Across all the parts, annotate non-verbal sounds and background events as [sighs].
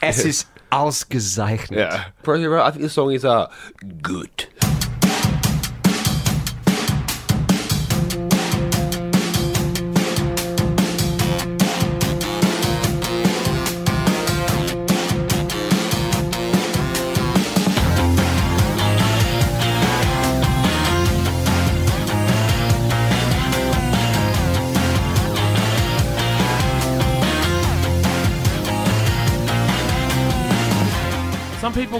Es ist [laughs] ausgezeichnet. Right. I think the song is uh good.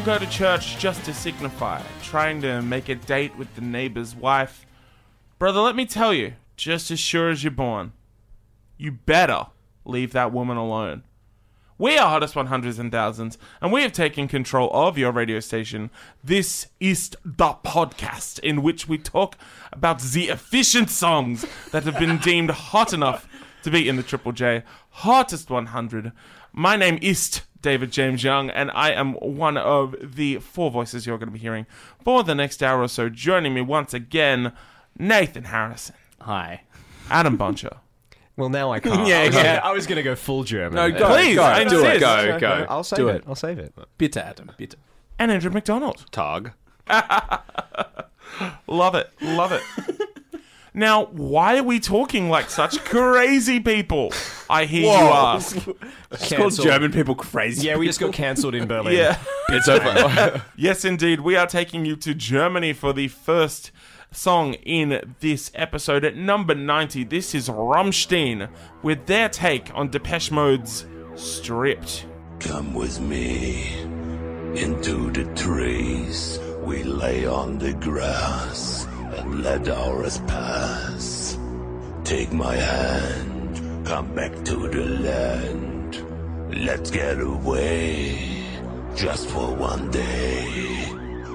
Go to church just to signify, trying to make a date with the neighbor's wife. Brother, let me tell you, just as sure as you're born, you better leave that woman alone. We are Hottest 100s and Thousands, and we have taken control of your radio station. This is the podcast in which we talk about the efficient songs that have been deemed hot enough to be in the Triple J Hottest 100. My name is David James Young, and I am one of the four voices you're going to be hearing for the next hour or so. Joining me once again, Nathan Harrison, Hi. Adam Buncher. [laughs] Well, now I [laughs] can't. Yeah, I was, yeah. gonna, I was gonna go full German. No, go, Please, go, I do it, insist. go, go. I'll save do it. it. I'll save it. Bitte, Adam, bitte. and Andrew McDonald. Tog. [laughs] Love it. Love it. Now, why are we talking like such crazy people? I hear you ask. [laughs] It's called German people crazy. Yeah, we just got cancelled in [laughs] Berlin. Yeah. It's over. [laughs] Yes, indeed. We are taking you to Germany for the first song in this episode. At number 90, this is Rammstein with their take on Depeche Mode's Stripped. Come with me into the trees. We lay on the grass and let hours pass. Take my hand, come back to the land. Let's get away just for one day.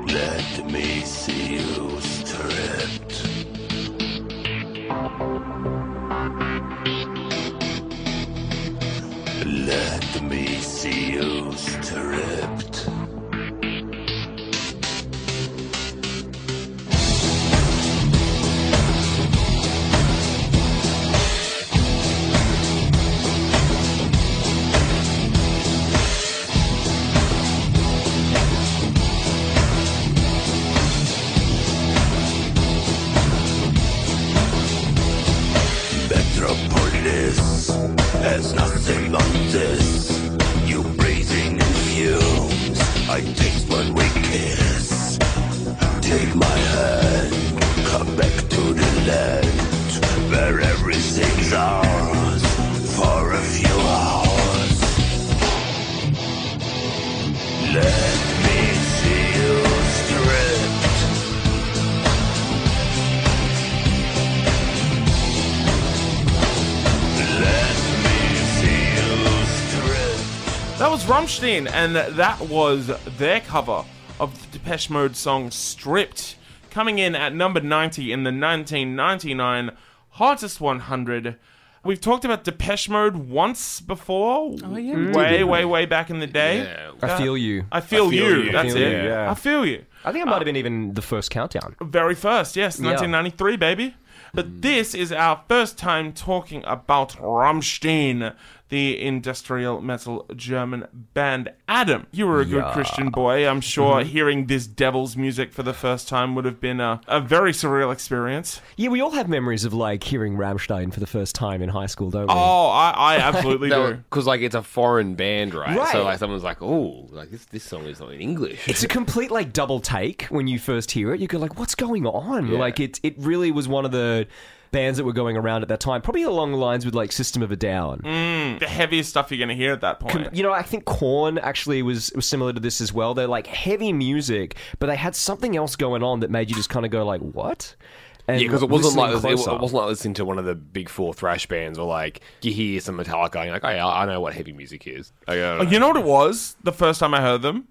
Let me see you stripped. Rammstein, and that was their cover of the Depeche Mode song Stripped, coming in at number 90 in the 1999 Hottest 100. We've talked about Depeche Mode once before. Oh, yeah, Way, way, way back in the day. Yeah. I feel you. I feel, I feel you. you. That's Feel it. you, yeah. I feel you. I think it might have uh, been even the first countdown. Very first, yes, 1993, baby. But mm. this is our first time talking about Rammstein, the industrial metal German band. Adam, you were a good Yeah. Christian boy. I'm sure mm-hmm. hearing this devil's music for the first time would have been a, a very surreal experience. Yeah, we all have memories of like hearing Rammstein for the first time in high school, don't we? Oh, I, I [laughs] absolutely do. Because like it's a foreign band, right? Right. So like someone's like, oh, like this this song is not in English. It's a complete like double take when you first hear it. You go like, "What's going on?" Yeah. Like it. It really was one of the bands that were going around at that time, probably along the lines with like System of a Down. Mm, the heaviest stuff you're going to hear at that point. You know, I think Korn actually was was similar to this as well. They're like heavy music, but they had something else going on that made you just kind of go like, "What?" And Yeah, because it wasn't like listening it, wasn't like listening to one of the big four thrash bands, or like you hear some Metallica, and you're like, oh yeah, I know what heavy music is. Like, Oh, know. you know what it was the first time I heard them?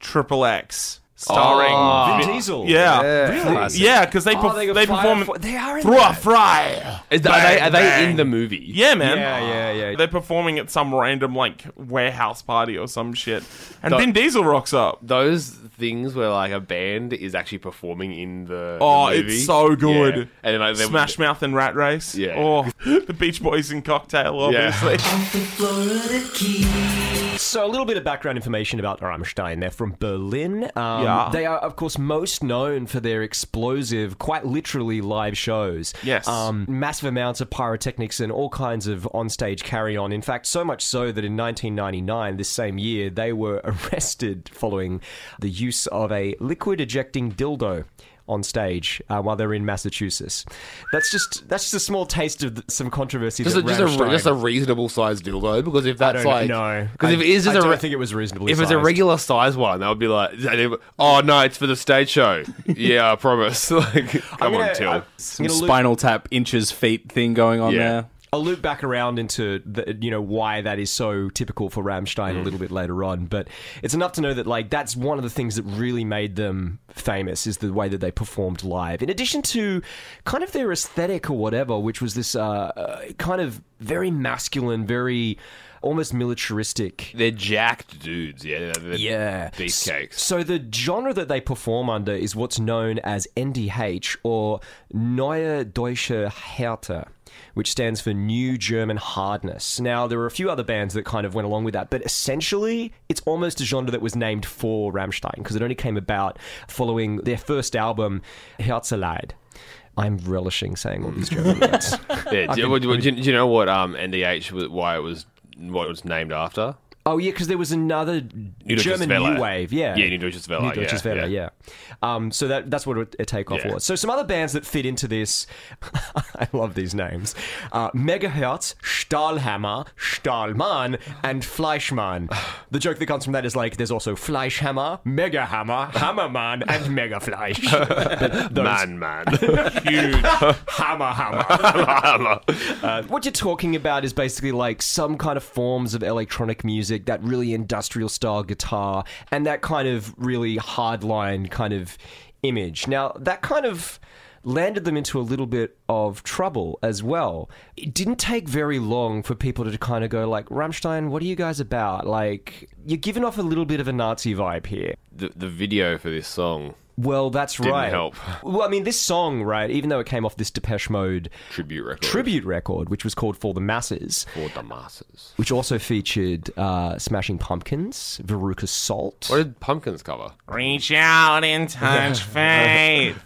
Triple X. Starring. Oh. Vin Diesel. Yeah. Really? Yeah, because they, Oh, perf- they they, perform for- they are in through a that. fry. Is that- are they, are they in the movie? Yeah, man. Yeah, yeah, ah. yeah. They're performing at some random like warehouse party or some shit, and The- Vin Diesel rocks up. Those things where like a band is actually performing in the, the Oh, movie. it's so good. Yeah. And then, like, they- Smash Mouth and Rat Race. Yeah. Oh, [laughs] the Beach Boys and Cocktail, obviously. Florida Keys. So a little bit of background information about Rammstein. They're from Berlin. Um, Yeah. They are, of course, most known for their explosive, quite literally, live shows. Yes. Um, massive amounts of pyrotechnics and all kinds of onstage carry on. In fact, so much so that in 1999, this same year, they were [laughs] arrested following the use of a liquid ejecting dildo. On stage uh, while they're in Massachusetts. That's just that's just a small taste of the, some controversy. Just a, that just, a, Rammstein- just a reasonable sized dildo because if I that's don't like know. because if it is I I a don't re- think it was reasonably. if it's a regular size one, that would be like, oh no, it's for the stage show. [laughs] yeah, I promise. [laughs] like, come gonna- on, Till. I'm Some gonna loop- spinal tap inches feet thing going on Yeah. there. I'll loop back around into the, you know why that is so typical for Rammstein Mm. a little bit later on, but it's enough to know that like that's one of the things that really made them famous is the way that they performed live. In addition to kind of their aesthetic or whatever, which was this uh, uh, kind of very masculine, very almost militaristic They're jacked dudes. Yeah, yeah. beefcakes. So the genre that they perform under is what's known as NDH or Neue Deutsche Härte, which stands for New German Hardness. Now, there are a few other bands that kind of went along with that, but essentially, it's almost a genre that was named for Rammstein because it only came about following their first album, Herzeleid. I'm relishing saying all these German words. [laughs] Yeah, [laughs] do, you- do do you know what um, NDH was, why it was what it was named after? Oh yeah, because there was another Deutsches German new wave. Yeah, Yeah, New Deutsches Welle, New Deutsches yeah, Welle, yeah. yeah. Um, so that that's what a, takeoff Yeah. was. So some other bands that fit into this, [laughs] I love these names: uh, Megaherz, Stahlhammer, Stahlmann, and Fleischmann. [sighs] The joke that comes from that is like, there's also Fleischhammer, Megahammer, Hammermann, and Megafleisch. Those- [laughs] Man, man. [laughs] Huge. Hammer, hammer. Uh, what you're talking about is basically like some kind of forms of electronic music, that really industrial style guitar, and that kind of really hardline kind of image. Now, that kind of landed them into a little bit of trouble as well. It didn't take very long for people to kind of go like, Rammstein, what are you guys about? Like, you're giving off a little bit of a Nazi vibe here. the, the video for this song Well, that's Didn't right. help. Well, I mean, this song, right, even though it came off this Depeche Mode tribute record tribute record, which was called For the Masses, for the masses. which also featured uh, Smashing Pumpkins, Veruca Salt. What did Pumpkins cover? Reach out and touch [laughs] faith.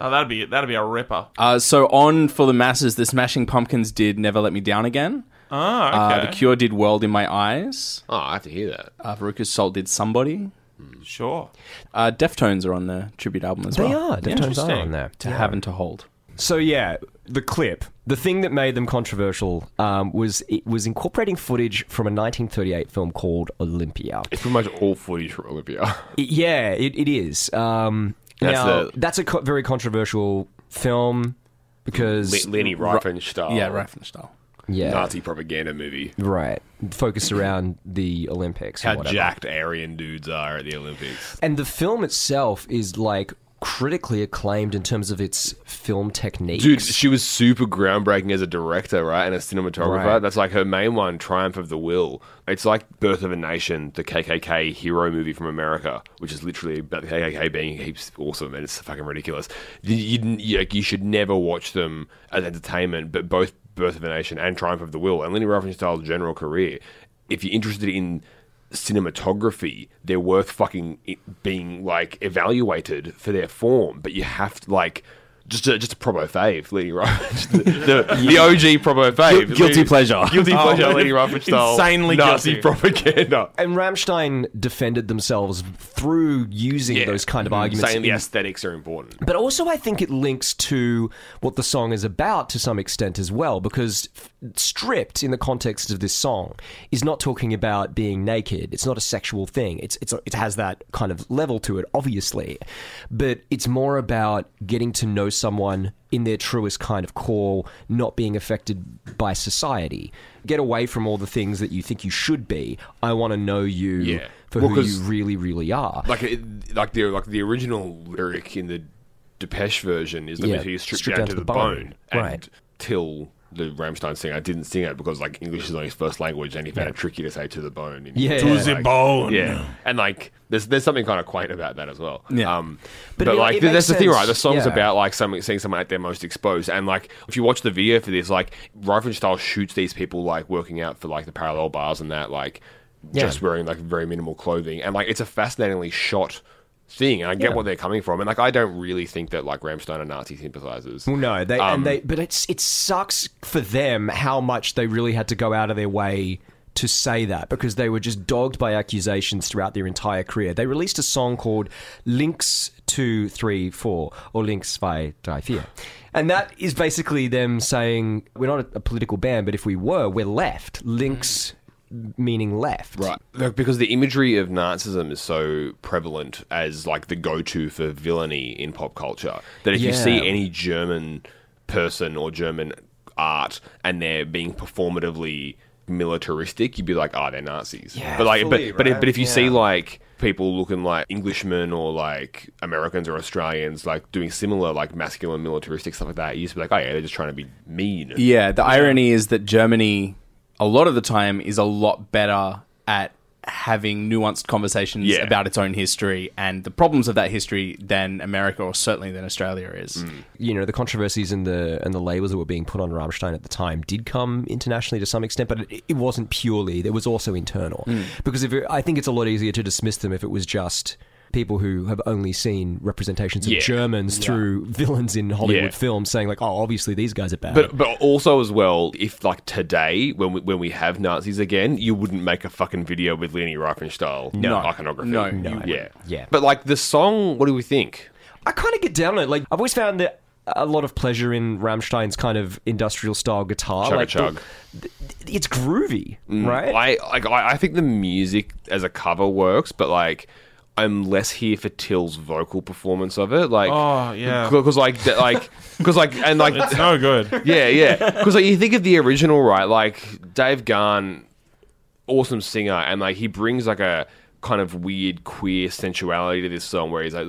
Oh, that'd be that'd be a ripper. Uh, so on for the masses, the Smashing Pumpkins did "Never Let Me Down Again." Oh, Uh, okay. the Cure did "World in My Eyes." Oh, I have to hear that. Uh, Veruca's Salt did "Somebody." Sure. Uh, Deftones are on the tribute album as They well. They are. Deftones are Interesting. on there. To Yeah. have and to hold. So yeah, the clip, the thing that made them controversial um, was it was incorporating footage from a 1938 film called Olympia. It's pretty much all footage from Olympia. [laughs] It- yeah, it, it is. Um, That's now the- that's a co- very controversial film because Le- Leni Riefenstahl. Yeah, Riefenstahl. Yeah, Nazi propaganda movie. right, focused around the Olympics. How whatever. jacked Aryan dudes are at the Olympics. And the film itself is like critically acclaimed in terms of its film techniques. Dude, she was super groundbreaking as a director, right? And a cinematographer. Right. That's like her main one, Triumph of the Will. It's like Birth of a Nation, the KKK hero movie from America, which is literally about the KKK being heaps awesome and it's fucking ridiculous. You, you, you, you should never watch them as entertainment, but both Birth of a Nation and Triumph of the Will and Leni Riefenstahl's general career, if you're interested in cinematography, they're worth fucking being like evaluated for their form. But you have to like just a, just a probo fave, Leni Riefenstahl, [laughs] [laughs] the, the, the OG probo fave, Guilty Leni- pleasure. guilty Oh, pleasure, Leni [laughs] Riefenstahl, insanely Nazi guilty. propaganda. and Rammstein defended themselves through using Yeah. those kind of mm-hmm. arguments. saying the aesthetics are important. But also, I think it links to what the song is about to some extent as well, because stripped in the context of this song is not talking about being naked. It's not a sexual thing. It's, it's it has that kind of level to it, obviously, but it's more about getting to know someone in their truest kind of core, not being affected by society. Get away from all the things that you think you should be. I want to know you Yeah. for Well, who you really, really are. Like it, like the like the original lyric in the Depeche version is that Yeah, hear you stripped, down, to the, bone." And Right. Till the Rammstein singer I didn't sing it because like English is not his first language, and he found it tricky to say "to the bone." in- Yeah. To the bone. Yeah, and like there's there's something kind of quaint about that as well. Yeah. Um, But but, it- like it that's the thing, right? The song's yeah. about like someone seeing someone at their most exposed, and like if you watch the video for this, like Riefenstahl shoots these people like working out for like the parallel bars and that like. Yeah. just wearing like very minimal clothing, and like it's a fascinatingly shot thing. And I get Yeah. what they're coming from, and like I don't really think that like Rammstein are Nazi sympathizers. Well, no, they Um, and they, but it's it sucks for them how much they really had to go out of their way to say that because they were just dogged by accusations throughout their entire career. They released a song called Links Two Three Four or Links Zwei Drei Vier, and that is basically them saying we're not a, a political band, but if we were, we're left. Links meaning left. Right. Look, because the imagery of Nazism is so prevalent as like the go-to for villainy in pop culture that if you Yeah. see any German person or German art and they're being performatively militaristic, you'd be like, "Oh, they're Nazis." Yeah, but like, fully, but but if, right? but if you see Yeah. like people looking like Englishmen or like Americans or Australians like doing similar like masculine militaristic stuff like that, you just be like, "Oh yeah, they're just trying to be mean." Yeah, the irony is that Germany, a lot of the time, is a lot better at having nuanced conversations Yeah. about its own history and the problems of that history than America or certainly than Australia is. Mm. you know the controversies and the and the labels that were being put on Rammstein at the time did come internationally to some extent, but it, it wasn't purely. There was also internal mm. because if it, I think it's a lot easier to dismiss them if it was just people who have only seen representations of Yeah. Germans through [laughs] villains in Hollywood Yeah. films, saying like, "Oh, obviously these guys are bad." But but also as well, if like today when we, when we have Nazis again, you wouldn't make a fucking video with Leni Riefenstahl No. iconography. No, no, You- yeah. Yeah. But like the song, what do we think? I kind of get down on it. Like I've always found that a lot of pleasure in Rammstein's kind of industrial style guitar. Chugga like the- chug. th- it's groovy, mm. right? I like I, I think the music as a cover works, but like. I'm less here for Till's vocal performance of it, like Oh, yeah. because like like [laughs] because like and like It's no good. [laughs] yeah, yeah. Because like you think of the original, right? Like Dave Gahan, awesome singer, and like he brings like a kind of weird queer sensuality to this song, where he's like,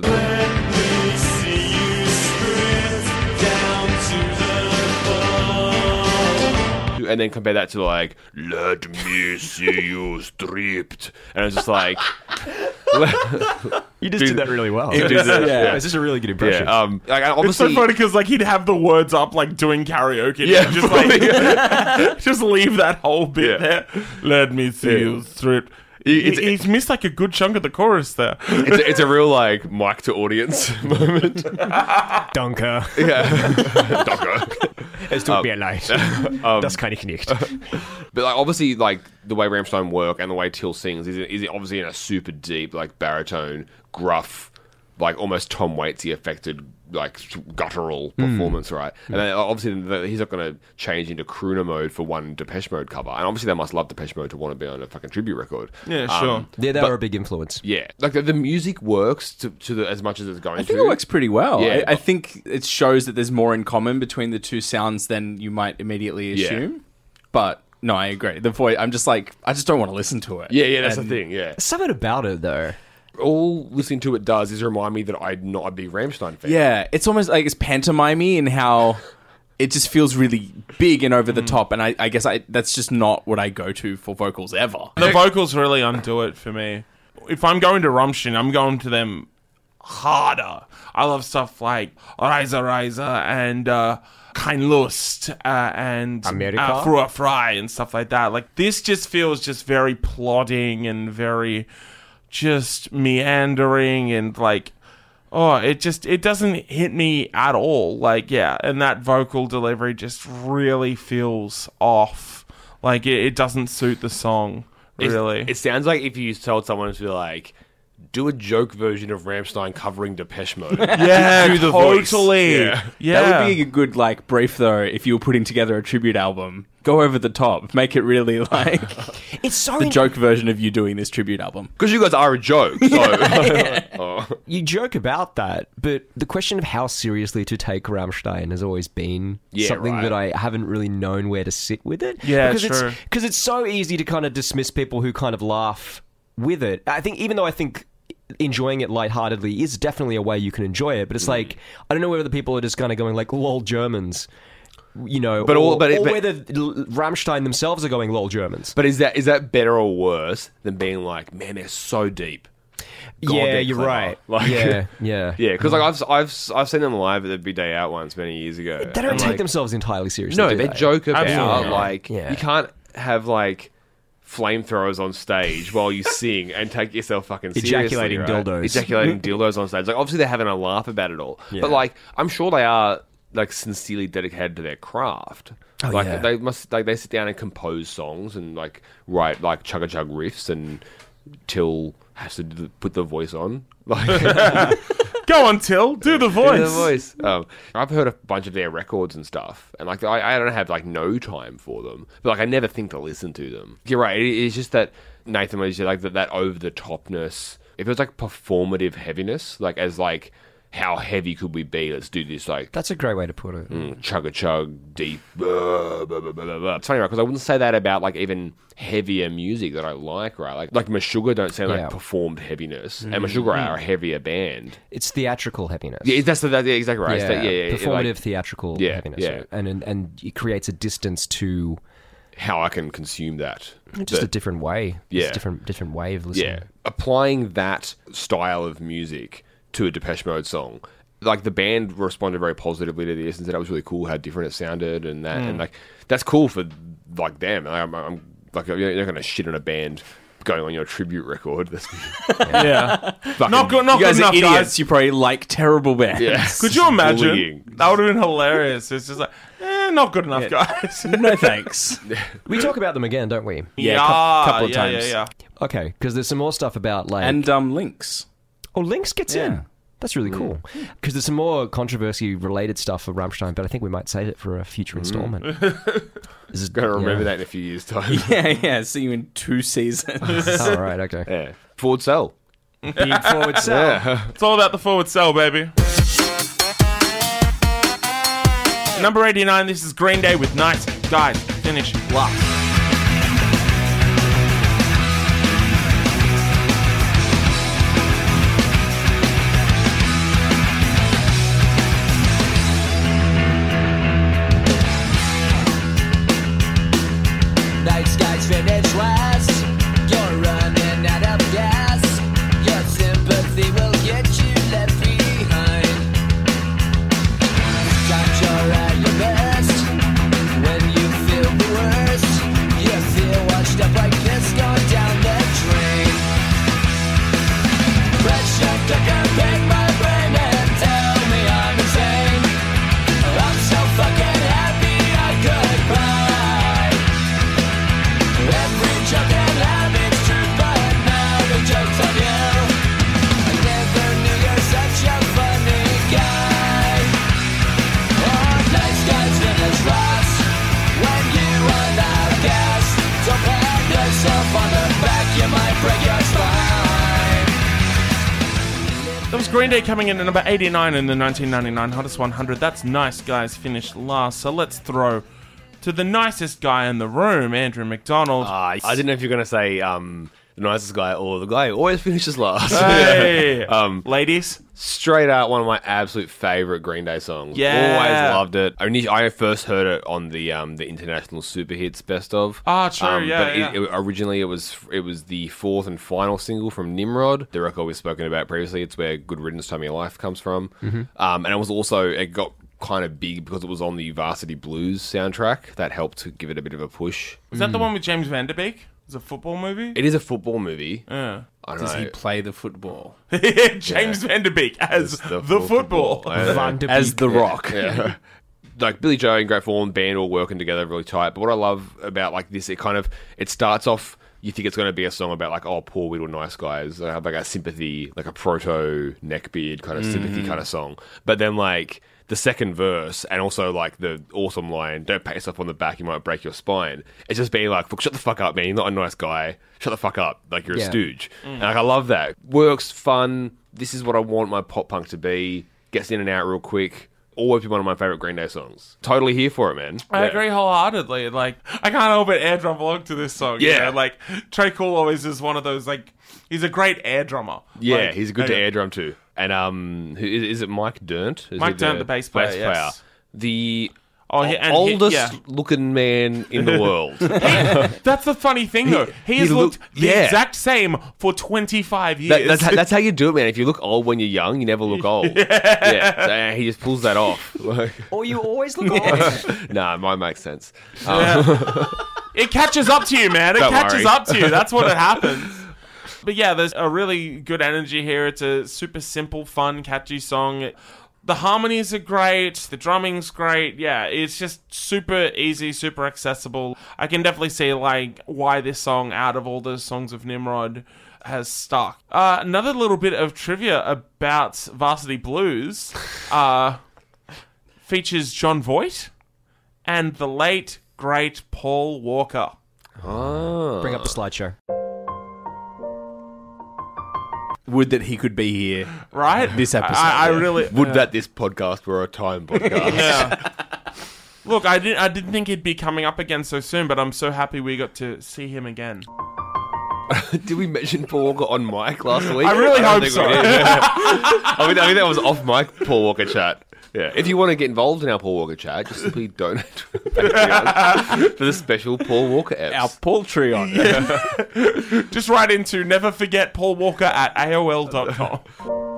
and then compare that to like, "Let me see you stripped," and it's just like, you just Dude, did that really well. he did that, yeah. It's just a really good impression. yeah, um, like I It's so funny because like he'd have the words up like doing karaoke. and Yeah, just like [laughs] [laughs] just leave that whole bit Yeah. there. Let me see Yeah. you strip. It's- He- he's missed like a good chunk of the chorus there. it's, a, it's a real like [laughs] mic to audience [laughs] moment. Dunker. Yeah, Docker. Es tut mir leid. das kann ich nicht. But like obviously, like the way Rammstein work and the way Till sings is, is obviously in a super deep, like baritone, gruff, like almost Tom Waitsy affected, like guttural hmm. performance, right? Hmm. And then uh, obviously the, he's not going to change into crooner mode for one Depeche Mode cover, and obviously they must love Depeche Mode to want to be on a fucking tribute record. Yeah, Um, sure. Yeah, they But- were a big influence. Yeah, like the, the music works to, to the, as much as it's going I think to. it works pretty well. Yeah, I, I think it shows that there's more in common between the two sounds than you might immediately Yeah. assume. But no, I agree. The voice, I'm just like, I just don't want to listen to it. Yeah, yeah, that's And- the thing. Yeah, Something about it, though. All listening to it does is remind me that I'm not a big Rammstein fan. Yeah, it's almost like it's pantomimey in how it just feels really big and over the top. And I, I guess I that's just not what I go to for vocals ever. The vocals really undo it for me. If I'm going to Rammstein, I'm going to them harder. I love stuff like Reise Reise and uh, Kein Lust uh, and America? uh, Feuer Frei and stuff like that. Like this just feels just very plodding and very just meandering and like oh it just it doesn't hit me at all. Like yeah and that vocal delivery just really feels off. Like it, it doesn't suit the song really. It sounds like if you told someone to be like do a joke version of Rammstein covering Depeche Mode. [laughs] yeah do the voice. totally Yeah. yeah, That would be a good like brief though if you were putting together a tribute album. Go over the top, make it really [laughs] like It's so the joke version of you doing this tribute album. Because you guys are a joke. So. [laughs] Oh. you joke about that, but the question of how seriously to take Rammstein has always been Yeah, something right. that I haven't really known where to sit with it. Yeah, because true. it's because it's so easy to kind of dismiss people who kind of laugh with it. I think even though I think enjoying it lightheartedly is definitely a way you can enjoy it, but it's mm-hmm. like I don't know whether the people are just kind of going like lol Germans. You know, But or, all- but or but- whether Rammstein themselves are going lol Germans. But is that is that better or worse than being like, man, they're so deep? God, yeah, you're clever. right. Like- yeah, [laughs] yeah, Yeah, because like I've I've I've seen them live at the Big Day Out once many years ago. They don't and, take like, themselves entirely seriously. No, they they joke about Absolutely. like Yeah. you can't have like flamethrowers on stage while you [laughs] sing and take yourself fucking seriously, Ejaculating right? dildos. ejaculating dildos on stage. Like obviously they're having a laugh about it all, Yeah. but like I'm sure they are like sincerely dedicated to their craft. Oh, like yeah. they must like they sit down and compose songs and like write like chugga chug riffs and Till has to put the voice on. Like [laughs] [laughs] Go on, Till. Do the voice. the voice. Um, I've heard a bunch of their records and stuff, and like I, I don't have like no time for them, but like I never think to listen to them. You're right. It, it's just that Nathan was like that, that over the topness. If it was like performative heaviness, like as like how heavy could we be? Let's do this like That's a great way to put it. mm, chug a chug deep. Blah, blah, blah. It's funny, right? Because I wouldn't say that about like even heavier music that I like, right? Like like Meshuggah don't sound Yeah. like performed heaviness, and Meshuggah are a heavier band. It's theatrical heaviness. Yeah, that's the, that's the exactly right. yeah, It's that- yeah, yeah, yeah, performative like theatrical Yeah, heaviness. yeah. And, and and it creates a distance to how I can consume that. just a different way. It's Yeah. a different different way of listening. yeah, applying that style of music to a Depeche Mode song. Like the band responded very positively to this and said that was really cool how different it sounded and that and like that's cool for like them. I'm, I'm like you're not going to shit on a band going on your tribute record. That's [laughs] Yeah. fucking, Not good. Not You guys good are enough, idiots. guys. You probably like terrible bands. Yeah. [laughs] Could you imagine? Bullying. That would have been hilarious. It's just like, eh, not good enough, guys. [laughs] no thanks. We talk about them again, don't we? Yeah, a cou- couple of yeah, times. Yeah, yeah, Okay, because there's some more stuff about like And um, links. Oh, Links gets Yeah. in. That's really cool. Because there's some more controversy related stuff for Rammstein, but I think we might save it for a future mm. installment. [laughs] this is Going to remember yeah. that in a few years' time. [laughs] Yeah, yeah. See you in two seasons. [laughs] All right, okay. yeah. Forward sell. Big forward sell. Yeah. It's all about the forward sell, baby. Number 89, this is Green Day with Nice Guys Finish Last. Green Day coming in at number 89 in the 1999 Hottest 100. That's Nice Guys finished last. So let's throw to the nicest guy in the room, Andrew McDonald. Uh, I didn't know if you were going to say um, the nicest guy or the guy who always [laughs] finishes last. Hey, um, ladies. straight out one of my absolute favorite Green Day songs. Yeah. always loved it. I, first heard it on the um, the International Super Hits Best of. Ah, true, Um, yeah, but yeah. It, it, originally it was it was the fourth and final single from Nimrod, the record we've spoken about previously. It's where Good Riddance, Time of Your Life comes from, Mm-hmm. um, and it was also it got kind of big because it was on the Varsity Blues soundtrack. That helped to give it a bit of a push. Is that the one with James Van Der Beek? It's a football movie? It is a football movie. yeah. I don't Does know. he play the football? [laughs] James Van Der Beek as It's the, full football. I don't know. Van de As Beek. The Rock. Yeah. [laughs] like Billie Joe and Great Fallen band all working together really tight. But what I love about like this, it kind of it starts off. You think it's going to be a song about like oh poor little nice guys, uh, like a sympathy, like a proto neckbeard kind of sympathy kind of song. But then like the second verse and also like the awesome line, "Don't pat yourself on the back, you might break your spine." It's just being like, "Look, shut the fuck up, man. You're not a nice guy. Shut the fuck up. Like you're Yeah. a stooge." And like I love that. Works fun. This is what I want my pop punk to be. Gets in and out real quick always been one of my favorite Green Day songs. Totally here for it, man. I Yeah. agree wholeheartedly. Like, I can't help but air drum along to this song. you Yeah. know? Like, Tré Cool always is one of those, like, he's a great air drummer. Yeah, Like, he's good to yeah. air drum too. And um, who, is, is it Mike Dirnt? Is Mike he Dirnt, the bass player, yes. The Oh, he- and he- oldest yeah. looking man in the world. [laughs] That's the funny thing, though. He, he has looked- looked the yeah. exact same for 25 years. That, that's, how, that's how you do it, man. If you look old when you're young, you never look old. [laughs] Yeah, So, uh, he just pulls that off. Or you always look [laughs] old. nah, mine makes sense. Um, it catches up to you, man. It Don't catches worry. up to you. That's what it happens. But yeah, there's a really good energy here. It's a super simple, fun, catchy song. The harmonies are great. The drumming's great. Yeah, it's just super easy, super accessible. I can definitely see like why this song, out of all the songs of Nimrod, has stuck. Uh, another little bit of trivia about Varsity Blues uh, features Jon Voight and the late great Paul Walker. Bring up the slideshow. Would that he could be here. Right? This episode, I, I really Would that this podcast were a time podcast? Yeah. Look, I didn't. I didn't think he'd be coming up again so soon, but I'm so happy we got to see him again. [laughs] Did we mention Paul Walker on mic last week? I really don't hope think so. we did. [laughs] I mean, I mean, that was off mic Paul Walker chat. Yeah. If you want to get involved in our Paul Walker chat, just simply [laughs] donate to Patreon for the special Paul Walker apps. Our Patreon. [laughs] Just write into never forget Paul Walker at AOL.com.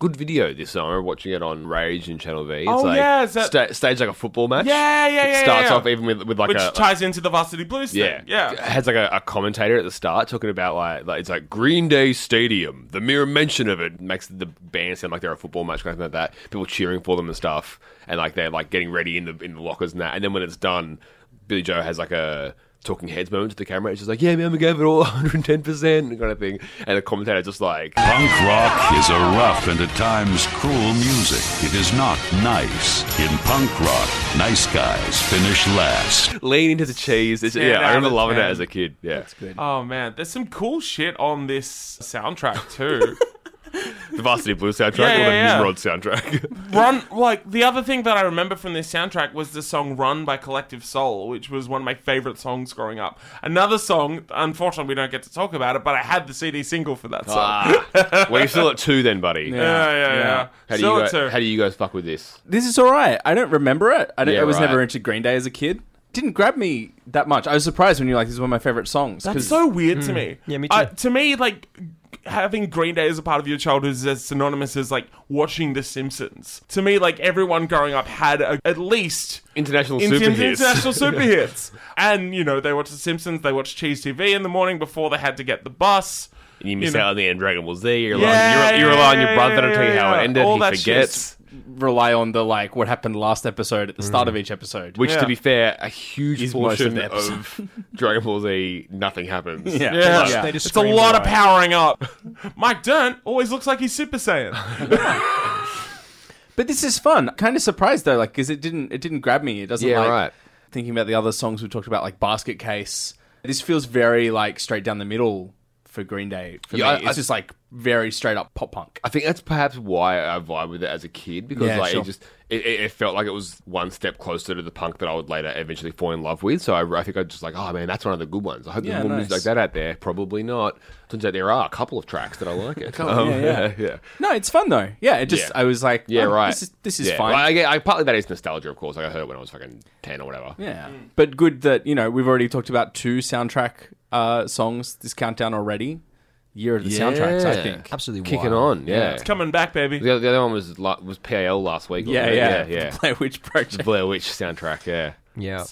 Good video this summer. Watching it on Rage and Channel V. It's Oh, like yeah, that- sta- staged like a football match. Yeah, yeah, yeah. It starts yeah, yeah. off even with, with like a which a ties into the Varsity Blues Yeah, thing. Yeah. It has like a, a commentator at the start talking about like, like it's like Green Day Stadium. The mere mention of it makes the band sound like they're a football match, kind of like that. People cheering for them and stuff, and like they're like getting ready in the in the lockers and that. And then when it's done, Billie Joe has like a talking heads moment to the camera. It's just like, yeah, man, we gave it all [laughs] 110 percent kind of thing. And the commentator just like, Punk rock is a rough and at times cruel music. It is not nice. In punk rock, nice guys finish last. lean into the cheese. It's, yeah, I remember of loving it 10. as a kid. Yeah, Oh man, there's some cool shit on this soundtrack too. [laughs] the Varsity Blues soundtrack Yeah, or the yeah, yeah. Nimrod soundtrack. [laughs] Run like the other thing that I remember from this soundtrack was the song "Run" by Collective Soul, which was one of my favorite songs growing up. Another song, unfortunately, we don't get to talk about it, but I had the CD single for that song. ah, well, you're still at two then, buddy. yeah, yeah, yeah. Yeah. How do Still you at guys, two. how do you guys fuck with this? this is all right. I don't remember it. I, don't, Yeah, I was right. never into Green Day as a kid. Didn't grab me that much. I was surprised when you're like, "This is one of my favorite songs." That's so weird to me. Yeah, me Uh, too. to me, like having Green Day as a part of your childhood is as synonymous as like watching The Simpsons. To me, like everyone growing up had a, at least International in- super in- hits. international [laughs] super hits, and you know they watched The Simpsons. They watched Cheez TV in the morning before they had to get the bus. And you miss You know. out on the end. Dragon Ball Z. You're Yeah, relying, you're, you're yeah, relying on your brother yeah, to tell you how it ended. All he that shit. Forgets. rely on the like what happened last episode at the start of mm. each episode. Which, Yeah. to be fair, a huge Is most of portion the of. [laughs] Dragon Ball Z, nothing happens. yeah, Yeah, just- they just it's a scream lot it of out. powering up. [laughs] Mike Dirnt always looks like he's Super Saiyan. [laughs] But this is fun. Kind of surprised though, like because it didn't it didn't grab me. It doesn't. Yeah, like, right. Thinking about the other songs we talked about, like Basket Case. This feels very like straight down the middle for Green Day. For Yeah, me, I- it's just like very straight up pop punk. I think that's perhaps why I vibe with it as a kid because Yeah, like sure. it just it, it felt like it was one step closer to the punk that I would later eventually fall in love with. So I, I think I just like, oh man, that's one of the good ones. I hope Yeah, there's more music like that out there. Probably not. Turns out there are a couple of tracks that I like it. [laughs] Um, yeah, yeah. [laughs] yeah. No, it's fun though. Yeah, it just. I was like, Yeah, oh, right. This is this is fine. Well, I, I, partly that is nostalgia, of course. Like I heard it when I was fucking ten or whatever. Yeah, but good that you know we've already talked about two soundtrack uh, songs this countdown already. Year of the soundtracks, I think. Absolutely Kicking wild. on, yeah. It's coming back, baby. The, other- the other one was la- was PAL last week. Yeah, wasn't it? yeah, yeah, yeah. [laughs] Blair Witch Project. Blair Witch soundtrack, yeah, Yeah.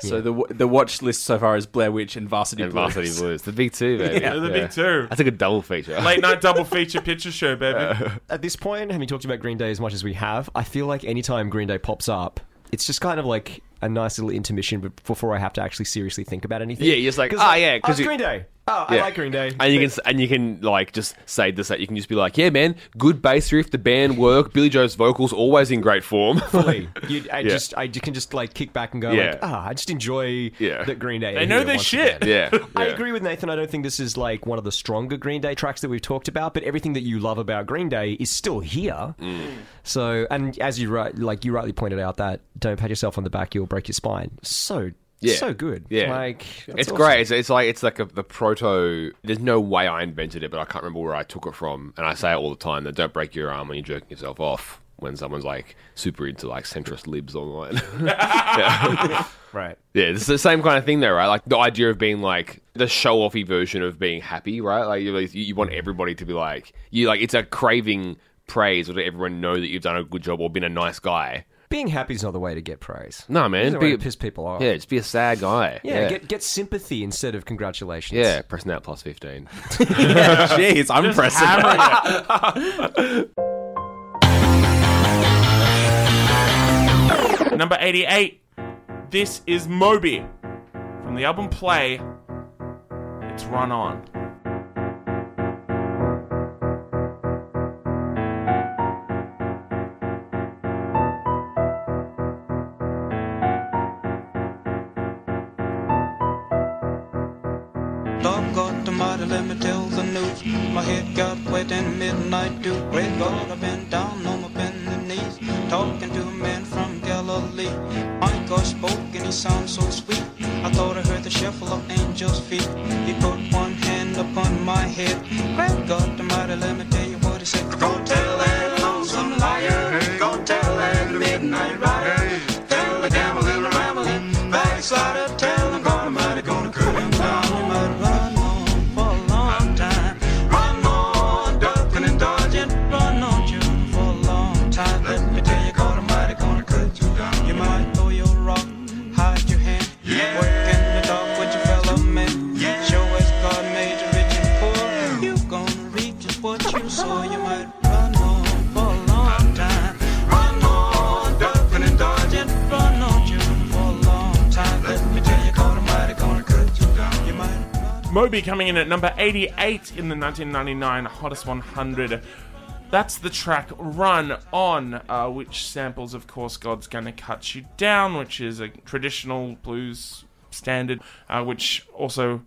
So the the watch list so far is Blair Witch and Varsity and Blues. Varsity Blues, the big two, [laughs] baby. Yeah, the big two. That's a good double feature. [laughs] Late night double feature picture show, baby. Uh, At this point, having talked about Green Day as much as we have, I feel like anytime Green Day pops up, it's just kind of like a nice little intermission be- before I have to actually seriously think about anything. Yeah, you're just like, ah, yeah, 'cause oh, it's you- Green Day. Oh, I like Green Day. And you can and you can like just say this that you can just be like, yeah, man, good bass riff, the band work, Billie Joe's vocals always in great form. [laughs] Fully. You, I Yeah. just, I you can just like kick back and go, Yeah. like, ah, I just enjoy Yeah. that Green Day. They know here their shit. again. yeah, I agree with Nathan. I don't think this is like one of the stronger Green Day tracks that we've talked about, but everything that you love about Green Day is still here. Mm. So, and as you right, like you rightly pointed out, that don't pat yourself on the back, you'll break your spine. So, Yeah. so good. Yeah. like It's awesome. great. It's, it's like it's like a, the proto. There's no way I invented it, but I can't remember where I took it from. And I say it all the time that don't break your arm when you're jerking yourself off. When someone's like super into like centrist libs online. [laughs] Right. Yeah, it's the same kind of thing though, right? Like the idea of being like the show offy version of being happy, right? Like you, you want everybody to be like you like it's a craving praise or to everyone know that you've done a good job or been a nice guy. Being happy is not the way to get praise. No, man. the way Be, to piss people off. yeah, just be a sad guy. Yeah, yeah. Get, get sympathy instead of congratulations. yeah, pressing out plus 15. [laughs] [laughs] Jeez, I'm pressing. Number 88. This is Moby. From the album Play. It's Run On. Let me tell the news. My head got wet in midnight dew. Great God, I've been down on my bending knees, talking to a man from Galilee. My God spoke and he sounded so sweet. I thought I heard the shuffle of angels' feet. He put one hand upon my head. Great God, the mighty, let me tell coming in at number 88 in the 1999 Hottest 100. That's the track Run On, uh, which samples, of course, God's Gonna Cut You Down, which is a traditional blues standard, uh, which also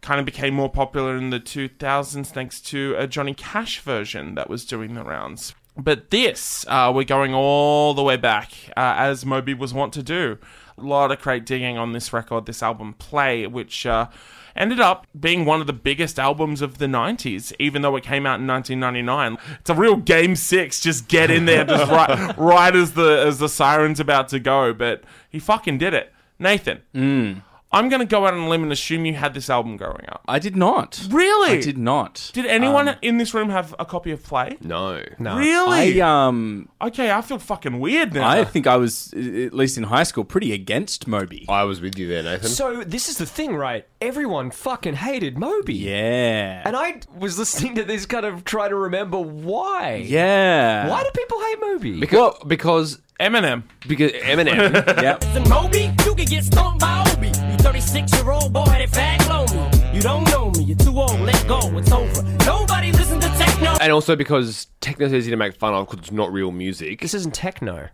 kind of became more popular in the 2000s thanks to a Johnny Cash version that was doing the rounds. But this, uh, we're going all the way back, uh, as Moby was wont to do. A lot of crate digging on this record, this album Play, which uh, ended up being one of the biggest albums of the 90s, even though it came out in 1999. It's a real game six, just get in there, just right, [laughs] right as the as the siren's about to go. But he fucking did it. Nathan, hmm. I'm going to go out on a limb and assume you had this album growing up. I did not. Really? I did not. Did anyone in this room have a copy of Play? No. No. Really? I um okay, I feel fucking weird now. I think I was at least in high school pretty against Moby. I was with you there, Nathan. So this is the thing, right? Everyone fucking hated Moby. Yeah. And I was listening to this kind of try to remember why. yeah. Why do people hate Moby? because, because Eminem. because Eminem. Yep. Listen, [laughs] Moby, you can get stumped by Obie. You 36 year old boy that fag low me. You don't know me, you're too old, let go, it's over. Nobody listen to techno. and also because techno's easy to make fun of because it's not real music. This isn't techno.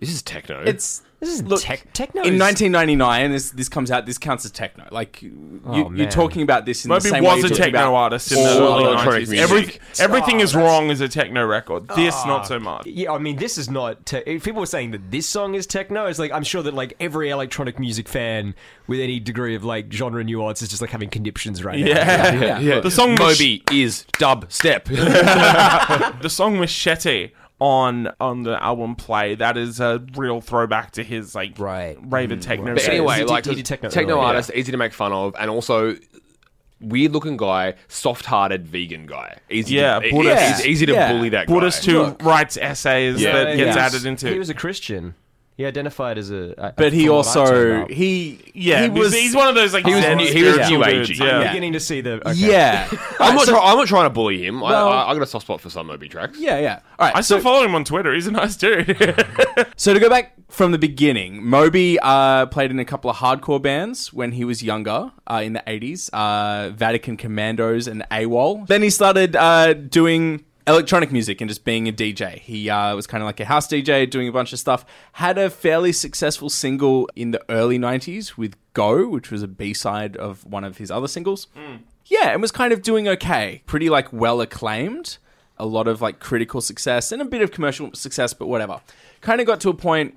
This is techno. It's This isn't Look, tech. Techno. in 1999 this this comes out this counts as techno. Like you, Oh, you're man. talking about this in Moby the same way was you're a techno artist in the early 90s. music. Every, everything Oh, is wrong as a techno record. This, Ah. not so much. Yeah, I mean, this is not. Te- if people were saying that this song is techno, it's like I'm sure that like every electronic music fan with any degree of like genre nuance is just like having conniptions right now. Yeah. yeah. [laughs] The song was- Moby is dub step. [laughs] The song Machete on on the album Play, that is a real throwback to his like Right. raven mm, techno. But days. anyway, He like he techno techno, earlier, artist, easy to make fun of, and also weird looking guy, soft hearted vegan guy. Easy Yeah, to, Buddhist. It's easy to Yeah. bully that Buddhist guy. who writes essays Yeah. that gets he added into. He was a Christian. He identified as a. a- But he from what I also he yeah, he was he's one of those like He was new- he was spiritual new agey. Yeah. I'm beginning to see the. Okay. yeah [laughs] I'm not. So- try- I'm not trying to bully him. Well- I, I, I got a soft spot for some Moby tracks. yeah yeah. All right. I still so, follow him on Twitter. He's a nice dude. [laughs] so to go back from the beginning, Moby uh, played in a couple of hardcore bands when he was younger uh, in the 80s, uh, Vatican Commandos and AWOL. Then he started uh, doing electronic music and just being a DJ. He uh, was kind of like a house DJ, doing a bunch of stuff. Had a fairly successful single in the early 90s with Go, which was a B-side of one of his other singles. Yeah, and was kind of doing okay. Pretty like well acclaimed. A lot of like critical success and a bit of commercial success, but whatever. Kind of got to a point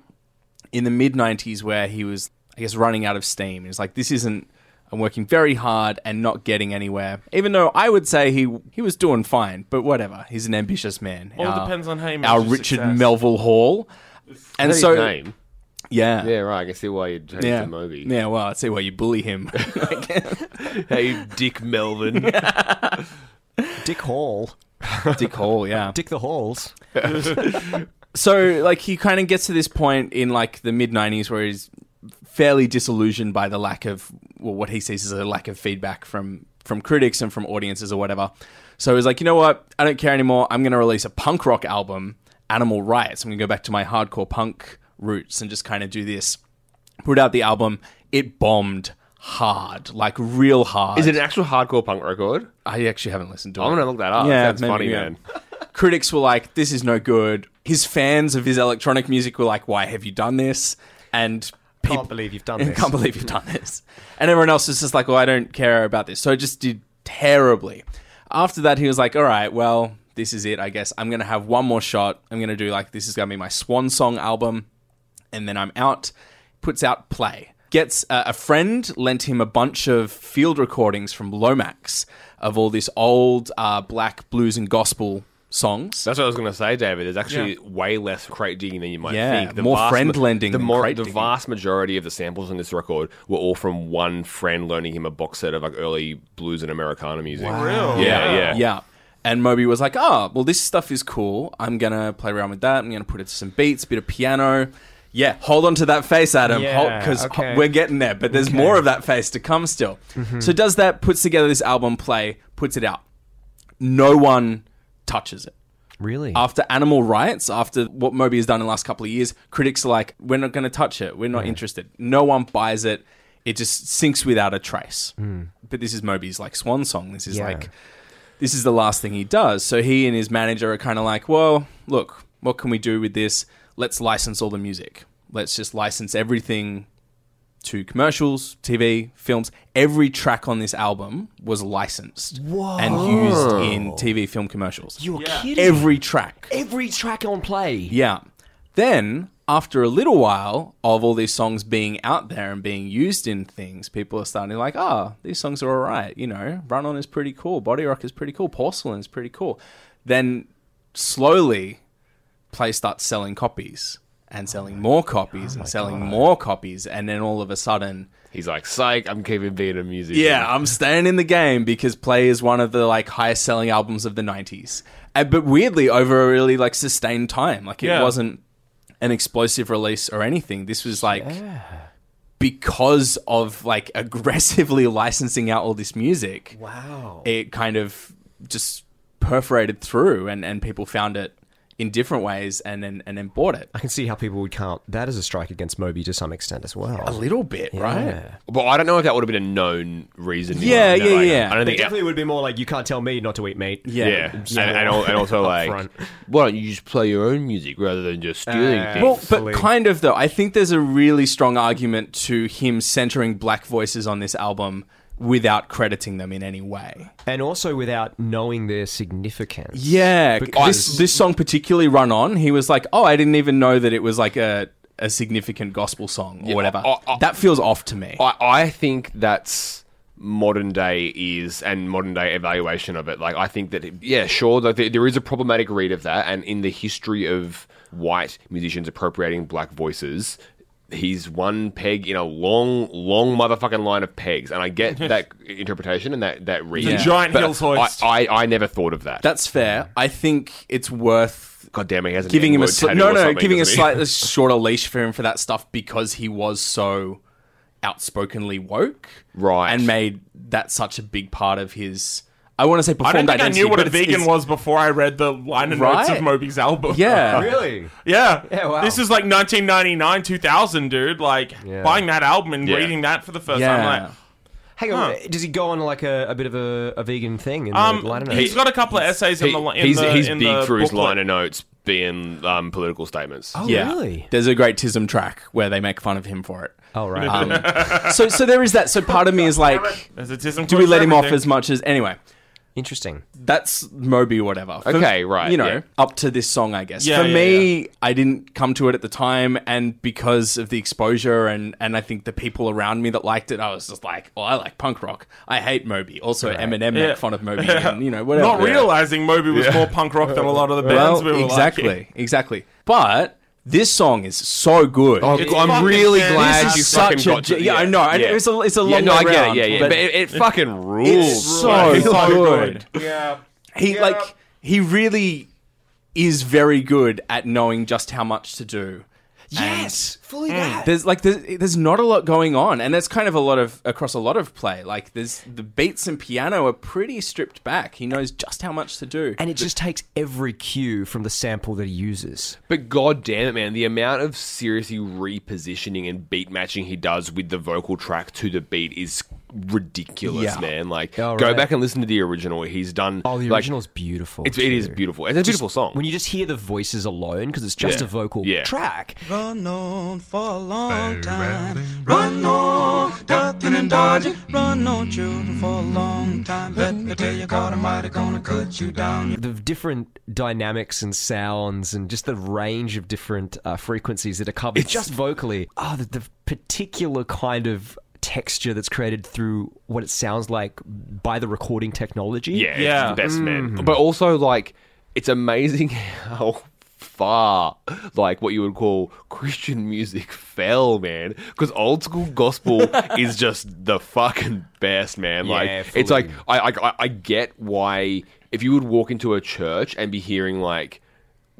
in the mid 90s where he was, I guess, running out of steam. He's like, this isn't, I'm working very hard and not getting anywhere. Even though I would say he he was doing fine, but whatever. He's an ambitious man. All Our- depends on how you Our Richard success. Melville Hall. And That's so, his name. yeah. Yeah, right. I can see why you'd change Yeah. to Moby. Yeah, well, I'd see why you bully him. [laughs] Hey, Dick Melvin. [laughs] Dick Hall. Dick Hall, yeah. Dick the Halls. [laughs] so like he kind of gets to this point in like the mid 90s where he's fairly disillusioned by the lack of well, what he sees as a lack of feedback from from critics and from audiences or whatever. So he's like, you know what? I don't care anymore. I'm going to release a punk rock album, Animal Rights. I'm going to go back to my hardcore punk roots and just kind of do this. Put out the album. It bombed hard, like real hard. Is it an actual hardcore punk record? I actually haven't listened to it. I'm gonna look that up. Yeah, That's maybe, funny, yeah. man. [laughs] critics were like, "This is no good." His fans of his electronic music were like, "Why have you done this?" And people Can't believe you've done [laughs] this. can't believe you've done this. And everyone else was just like, "Well, I don't care about this." So it just did terribly. After that, he was like, "All right, well, this is it. I guess I'm gonna have one more shot. I'm gonna do like this is gonna be my swan song album, and then I'm out." Puts out play. Gets uh, a friend lent him a bunch of field recordings from Lomax of all this old uh, black blues and gospel songs. That's what I was going to say, David. There's actually Yeah. way less crate digging than you might Yeah, think. more friend ma- lending The, than more, the vast majority of the samples on this record were all from one friend loaning him a box set of like early blues and Americana music. Real. Yeah, yeah. Yeah. And Moby was like, oh, well, this stuff is cool. I'm going to play around with that. I'm going to put it to some beats, a bit of piano. Yeah, hold on to that face, Adam, Yeah, because okay. we're getting there, but there's more of that face to come still. Mm-hmm. So does that, puts together this album, play, puts it out. No one touches it. Really? After Animal Rights, after what Moby has done in the last couple of years, critics are like, we're not going to touch it. We're not interested. No one buys it. It just sinks without a trace. Hmm. But this is Moby's like swan song. This is Yeah. like, this is the last thing he does. So he and his manager are kind of like, well, look, what can we do with this? Let's license all the music. Let's just license everything to commercials, TV, films. Every track on this album was licensed and used in TV, film commercials. You're Yeah. kidding. Every track. Every track on play. Yeah. Then, after a little while of all these songs being out there and being used in things, people are starting to like, oh, these songs are all right. You know, Run On is pretty cool. Body Rock is pretty cool. Porcelain is pretty cool. Then, slowly, Play starts selling copies and selling more copies and selling more copies. And then all of a sudden, He's like, psych, I'm keeping being a musician. yeah, I'm staying in the game because Play is one of the like highest selling albums of the 90s. Uh, but weirdly, over a really like sustained time. Like it Yeah. wasn't an explosive release or anything. This was like because of like [laughs] aggressively licensing out all this music. Wow. It kind of just perforated through and, and people found it in different ways and then and then bought it. I can see how people would count that as a strike against Moby to some extent as well. A little bit, right? Yeah. But I don't know if that would have been a known reason. Yeah, No, yeah, like, yeah. I don't It think. definitely would be more like you can't tell me not to eat meat. Yeah. yeah, and, and, and also [laughs] like, Upfront. why don't you just play your own music rather than just stealing Uh, things? Well, but kind of though. I think there's a really strong argument to him centering black voices on this album without crediting them in any way. And also without knowing their significance. Yeah, Because- this this song particularly run on. He was like, "Oh, I didn't even know that it was like a a significant gospel song or Yeah, whatever." I- I- that feels off to me. I, I think that's modern day is and modern day evaluation of it. Like I think that yeah, sure, like there, there is a problematic read of that, and in the history of white musicians appropriating black voices. He's one peg in a long, long motherfucking line of pegs, and I get [laughs] that interpretation and that that read. a giant But Hills hoist. I, I, I never thought of that. That's fair. I think it's worth God damn it, he has an giving him a N-word sli- tattoo no, or no, something, giving a doesn't he? slightly shorter leash for him for that stuff because he was so outspokenly woke, Right. and made that such a big part of his. I want to say I don't think I knew what a vegan it's- was before I read the liner notes Right? of Moby's album. Yeah, [laughs] Really? Yeah. Yeah, wow. This is like 1999, 2000, dude. Like, Yeah. buying that album and Yeah. reading that for the first yeah. time. Like, Hang on. Huh. Does he go on like a, a bit of a, a vegan thing in um, the liner notes? he's got a couple of essays in the in he's the, he's in big the through his booklet. liner notes being um, political statements. Oh, yeah. really? There's a great TISM track where they make fun of him for it. Oh, right. Um, so, so there is that. So part of me is like, There's a tism do we let him off as much as anyway? Interesting. That's Moby, whatever. For- Okay, right, You know, yeah. up to this song, I guess. Yeah, For yeah, me, I didn't come to it at the time, and because of the exposure and and I think the people around me that liked it, I was just like, "Oh, I like punk rock. I hate Moby." Also, Eminem Yeah. made fun of Moby, [laughs] and you know, whatever. Not realizing Moby was more punk rock than a lot of the Well, bands we were exactly, liking. exactly. But this song is so good. Oh, It's I'm fucking really fantastic. glad This you is fucking such a got to, ge- yeah, I know. I- it's a- it's a yeah, long no, way I get round, it. Yeah, yeah, but- but, it, it fucking rules. It's so It's so good. Yeah. He Yeah. like he really is very good at knowing just how much to do. Yes, fully mm, that. There's like there's, there's not a lot going on, and there's kind of a lot of across a lot of play. Like there's the beats and piano are pretty stripped back. He knows just how much to do. And it just takes every cue from the sample that he uses. But god damn it, man, the amount of seriously repositioning and beat matching he does with the vocal track to the beat is ridiculous, Yeah. man. Like, Oh, go right. back and listen to the original. He's done. Oh, the like, original's beautiful. It's, it is too. beautiful. It's a beautiful song. When you just hear the voices alone, because it's just Yeah. a vocal Yeah. track. Run on for a long time. Run on, ducking and dodging. Run on, children, for a long time. Let me tell you, God Almighty gonna cut you down. The different dynamics and sounds, and just the range of different uh, frequencies that are covered just vocally. Oh, the, the particular kind of texture that's created through what it sounds like by the recording technology. Yeah, Yeah. it's the best man. Mm. But also, like, it's amazing [laughs] how far, like, what you would call Christian music fell, man. Because old school gospel [laughs] is just the fucking best, man. Like, Yeah, it's like I, I I- I get why if you would walk into a church and be hearing like.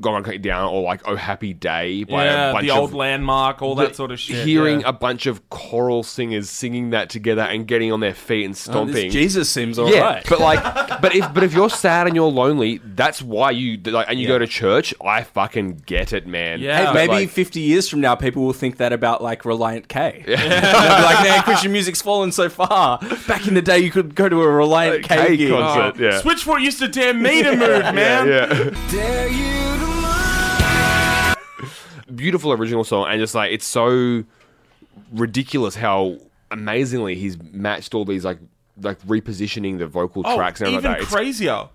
"God, I'm cutting down," or like "Oh Happy Day" by a yeah, bunch the of old landmark, all that the- sort of shit. Hearing yeah. a bunch of choral singers singing that together and getting on their feet and Oh, stomping. this Jesus seems alright. Yeah, but like, [laughs] but if but if you're sad and you're lonely, that's why you like, and you go to church. I fucking get it, man. Yeah. Hey, maybe like- 50 years from now, people will think that about like Relient K. [laughs] They'll be like, man, Christian music's fallen so far. Back in the day, you could go to a Relient K, K gig. concert. yeah. Switchfoot used to dare me to move, [laughs] man. Yeah. Beautiful original song, and just like it's so ridiculous how amazingly he's matched all these like like repositioning the vocal Oh, tracks and even everything like that. It's- crazier.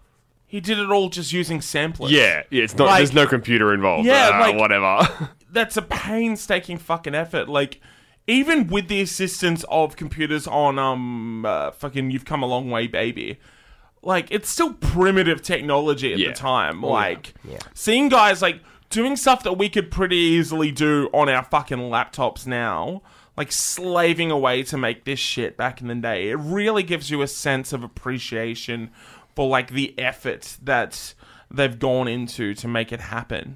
He did it all just using samplers. Yeah, yeah. It's not. Like- there's no computer involved. Yeah, uh, like- whatever. [laughs] that's a painstaking fucking effort. Like, even with the assistance of computers on um uh, fucking "You've Come a Long Way, Baby," like it's still primitive technology at Yeah. the time. Oh, like, seeing guys like doing stuff that we could pretty easily do on our fucking laptops now. Like slaving away to make this shit back in the day, it really gives you a sense of appreciation for like the effort that they've gone into to make it happen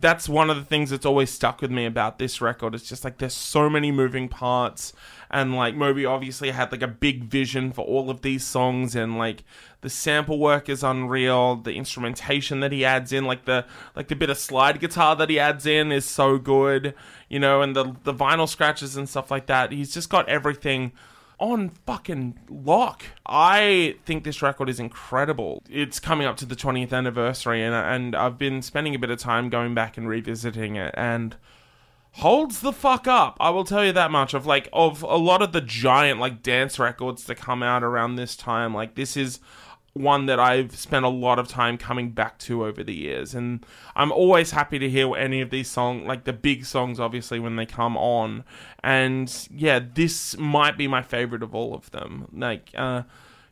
that's one of the things that's always stuck with me about this record. It's just like there's so many moving parts, and like Moby obviously had like a big vision for all of these songs, and like the sample work is unreal. The instrumentation that he adds in, like the like the bit of slide guitar that he adds in, is so good, you know, and the the vinyl scratches and stuff like that. He's just got everything on fucking lock. I think this record is incredible. It's coming up to the 20th anniversary, and and I've been spending a bit of time going back and revisiting it, and holds the fuck up. I will tell you that much. Of like of a lot of the giant like dance records that come out around this time, like this is one that I've spent a lot of time coming back to over the years, and I'm always happy to hear any of these songs, like the big songs, obviously when they come on. And yeah, this might be my favorite of all of them. Like, uh,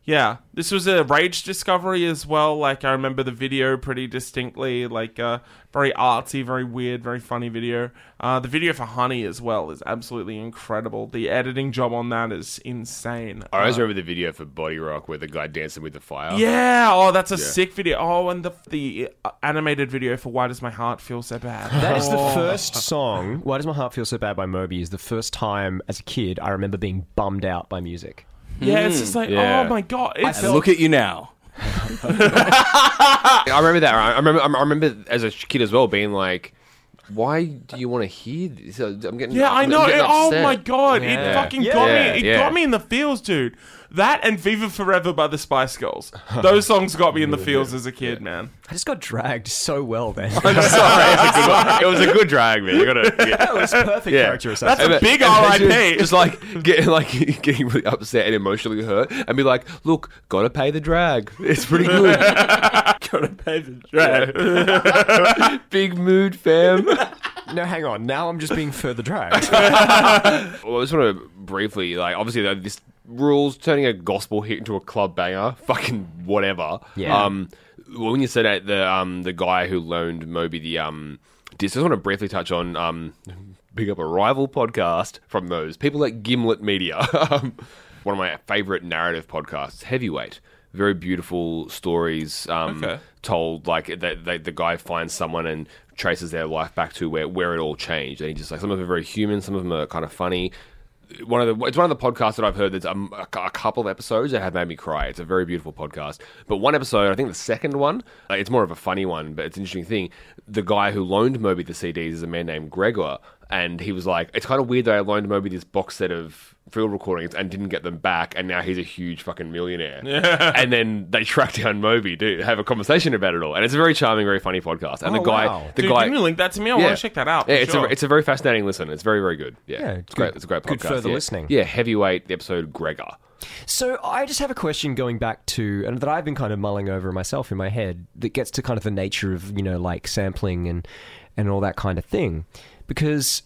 yeah, this was a Rage discovery as well. Like, I remember the video pretty distinctly. Like, uh, very artsy, very weird, very funny video. Uh, the video for Honey as well is absolutely incredible. The editing job on that is insane. I always Uh, remember the video for Body Rock where the guy dancing with the fire. yeah, oh, that's a Yeah. sick video. Oh, and the the uh, animated video for Why Does My Heart Feel So Bad? That is the Oh. first song. Why does my heart feel so bad by Moby? Is the first time as a kid I remember being bummed out by music. Yeah, it's hmm, just like, oh Yeah. oh my god, it's And look at you now. [laughs] I remember that. I remember. I remember as a kid as well being like, "Why do you want to hear this?" I'm getting. Yeah, I I'm know. getting It- oh upset. my god, it Yeah. fucking Yeah. got Yeah, me. It yeah. got me in the feels, dude. That and Viva Forever by the Spice Girls. Those [laughs] songs got me in the feels as a kid, man. I just got dragged so well then. [laughs] I'm sorry. [laughs] it was a good drag, man. You gotta. Yeah. that was perfect Yeah. character That's assassination. a big RIP. Just like getting like getting really upset and emotionally hurt, and be like, "Look, gotta pay the drag. It's pretty good. Gotta pay the drag. Big mood, fam." no, hang on. Now I'm just being further dragged. Well, I just want to briefly, like, obviously, though, this rules turning a gospel hit into a club banger, fucking whatever. Yeah. Um, when you said that the um the guy who loaned Moby the um disc, I just want to briefly touch on um pick up a rival podcast from those people at Gimlet Media. [laughs] um, one of my favorite narrative podcasts, Heavyweight. very beautiful stories um, Okay. told. Like that, they, the guy finds someone and traces their life back to where where it all changed. And he just like some of them are very human, some of them are kind of funny. One of the it's one of the podcasts that I've heard that's a, a couple of episodes that have made me cry. It's a very beautiful podcast. But one episode, I think the second one, uh, it's more of a funny one, but it's an interesting thing. The guy who loaned Moby the CDs is a man named Gregor, and he was like, "It's kind of weird that I loaned Moby this box set of field recordings and didn't get them back, and now he's a huge fucking millionaire." [laughs] Yeah. and then they track down Moby to have a conversation about it all, and it's a very charming, very funny podcast. And Oh, the guy, wow. the Dude, guy, can you link that to me? I want to check that out. yeah, it's sure. a it's a very fascinating listen. It's very very good. Yeah, Yeah, it's good- great. It's a great podcast. good further yeah. listening. Yeah, heavyweight the episode Gregor. So I just have a question going back to, and that I've been kind of mulling over myself in my head, that gets to kind of the nature of you know like sampling and and all that kind of thing, because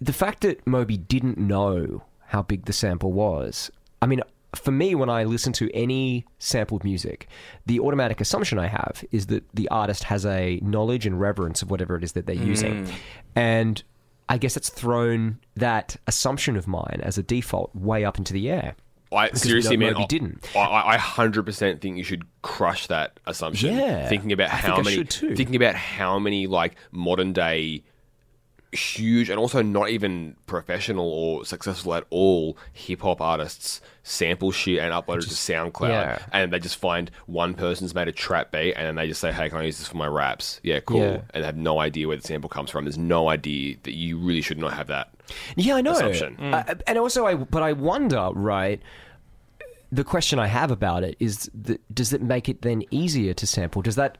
the fact that Moby didn't know how big the sample was, I mean. For me, when I listen to any sampled music, the automatic assumption I have is that the artist has a knowledge and reverence of whatever it is that they're using. Mm. And I guess it's thrown that assumption of mine as a default way up into the air. I seriously, man, Moby I- didn't. I, I hundred percent think you should crush that assumption. Yeah, thinking about I how many, should too. thinking about how many like modern day huge and also not even professional or successful at all hip hop artists sample shit and upload it to SoundCloud, yeah. and they just find one person's made a trap beat, and then they just say, "Hey, can I use this for my raps?" Yeah, cool, Yeah. and they have no idea where the sample comes from. There's no idea that you really should not have that. Yeah, I know. assumption. Uh, and also, I but I wonder, right? The question I have about it is, that, does it make it then easier to sample? Does that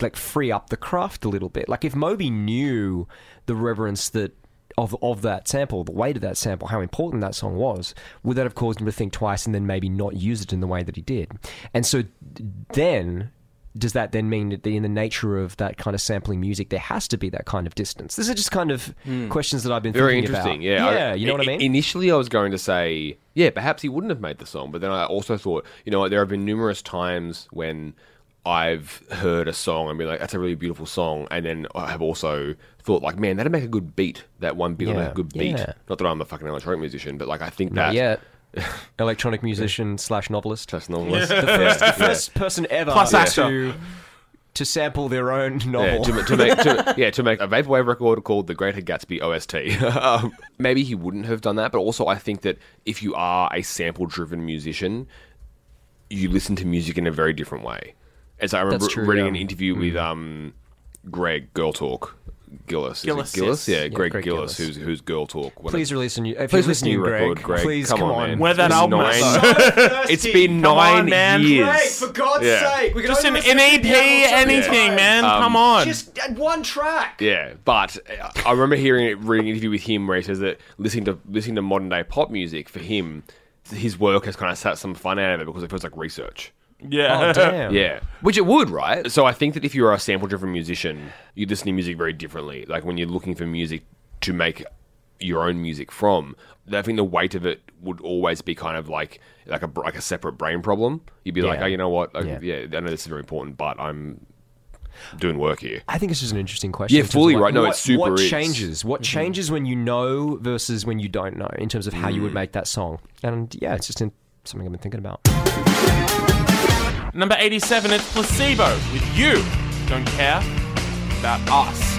like free up the craft a little bit? Like if Moby knew the reverence that of of that sample, the weight of that sample, how important that song was, would that have caused him to think twice and then maybe not use it in the way that he did? And so then does that then mean that in the nature of that kind of sampling music, there has to be that kind of distance? These are just kind of hmm. questions that I've been Very thinking interesting. about. Yeah, yeah, you know what I mean. Initially, I was going to say, yeah, perhaps he wouldn't have made the song, but then I also thought, you know, there have been numerous times when I've heard a song and be like, "That's a really beautiful song," and then I have also thought, like, "Man, that'd make a good beat. That one beat would make a good beat." yeah. Not that I'm a fucking electronic musician, but like, I think Not that yet. [laughs] Electronic musician slash novelist. That's novelist. The first, the first person ever Plus to, actor. to sample their own Yeah, novel. to, to make to, yeah to make a vaporwave record called the Greater Gatsby OST. [laughs] um, maybe he wouldn't have done that, but also I think that if you are a sample-driven musician, you listen to music in a very different way. As I remember true, reading yeah. Mm. an interview with um, Greg Girl Talk. Gillis, Gillis, Gillis, yes. yeah, Greg, Greg Gillis, Gillis. who's who's Girl Talk. Whatever. please release a new. If Please you're listen to Greg, record, Greg. please Come come, on, on. man. Where that It's album nine- is. [laughs] It's been Come on, nine man. years. Greg, for God's Yeah. sake, we can Just an only listen to NEP, the album anything, sometime. man. Um, Come on. Just one track. Yeah, but uh, I remember hearing it, reading an interview with him where he says that listening to listening to modern day pop music for him, his work has kind of sat some fun out of it because it feels like research. Yeah. Oh damn. Yeah, which it would, right? So I think that if you're a sample driven musician, you listen to music very differently. Like when you're looking for music to make your own music from, I think the weight of it would always be kind of like like a like a separate brain problem. You'd be like, oh, you know what? Like, Yeah. yeah, I know this is very important, but I'm doing work here. I think it's just an interesting question. Yeah, in fully like, right. No, what, it super What is. Mm-hmm. changes? What changes when you know versus when you don't know in terms of how you Mm. would make that song? And yeah, it's just in, something I've been thinking about. Number 87, it's Placebo with You Don't Care About Us.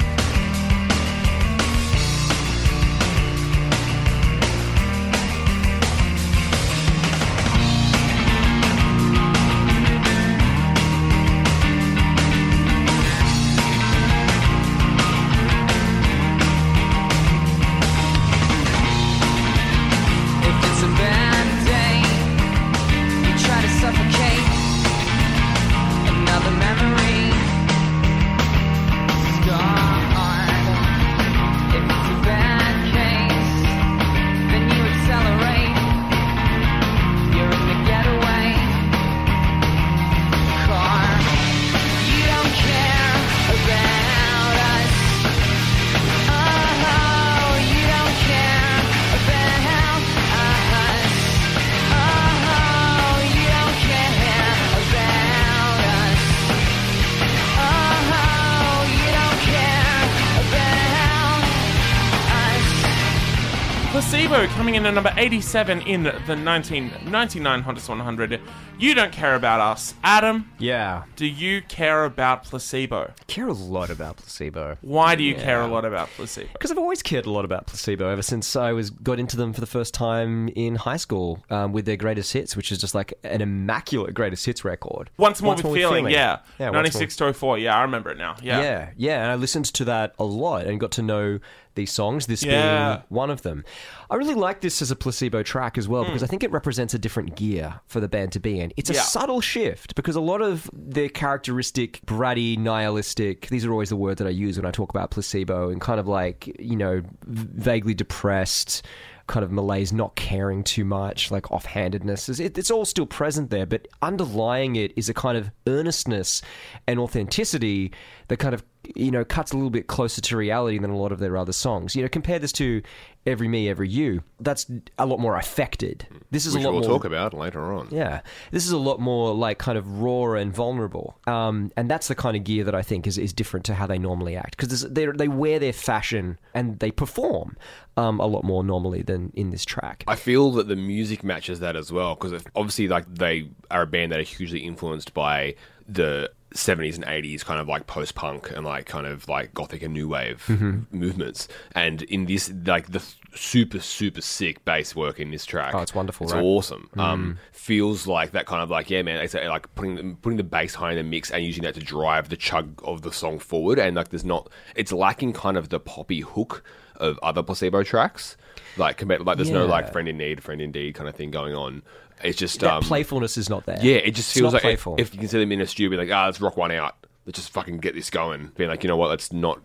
Placebo coming in at number 87 in the 1999 Hottest 100. You don't care about us. Adam, Yeah. do you care about Placebo? I care a lot about placebo. Why do you care a lot about Placebo? Because I've always cared a lot about placebo ever since I was got into them for the first time in high school um, with their greatest hits, which is just like an immaculate greatest hits record. Once More, with, feeling, yeah. yeah, Once More- 96 to 04, yeah, I remember it now. Yeah. Yeah, yeah, and I listened to that a lot and got to know these songs, this Yeah. being one of them. I really like this as a placebo track as well Hmm. because I think it represents a different gear for the band to be in. It's a Yeah. subtle shift because a lot of their characteristic bratty, nihilistic, these are always the words that I use when I talk about placebo and kind of like, you know, vaguely depressed kind of malaise, not caring too much, like offhandedness. It's all still present there, but underlying it is a kind of earnestness and authenticity that kind of you know cuts a little bit closer to reality than a lot of their other songs. You know, compare this to Every Me, Every You. That's a lot more affected. This is Which a lot we'll more. talk about later on. Yeah, this is a lot more like kind of raw and vulnerable, um, and that's the kind of gear that I think is, is different to how they normally act because they they wear their fashion and they perform um, a lot more normally than in this track. I feel that the music matches that as well because obviously, like they are a band that are hugely influenced by the 70s and 80s kind of like post punk and like kind of like gothic and new wave Mm-hmm. movements. And in this, like the super super sick bass work in this track. Oh, it's wonderful, It's right? Mm. awesome. Um, feels like that kind of like yeah, man. It's like putting the- putting the bass high in the mix and using that to drive the chug of the song forward. And like there's not, it's lacking kind of the poppy hook of other placebo tracks. Like compared, like there's no like friend in need, friend indeed kind of thing going on. It's just that um, playfulness is not there. yeah, it just feels like if, playful. if you can see them in a studio, be like, ah, let's rock one out. Let's just fucking get this going. Being like, you know what, let's not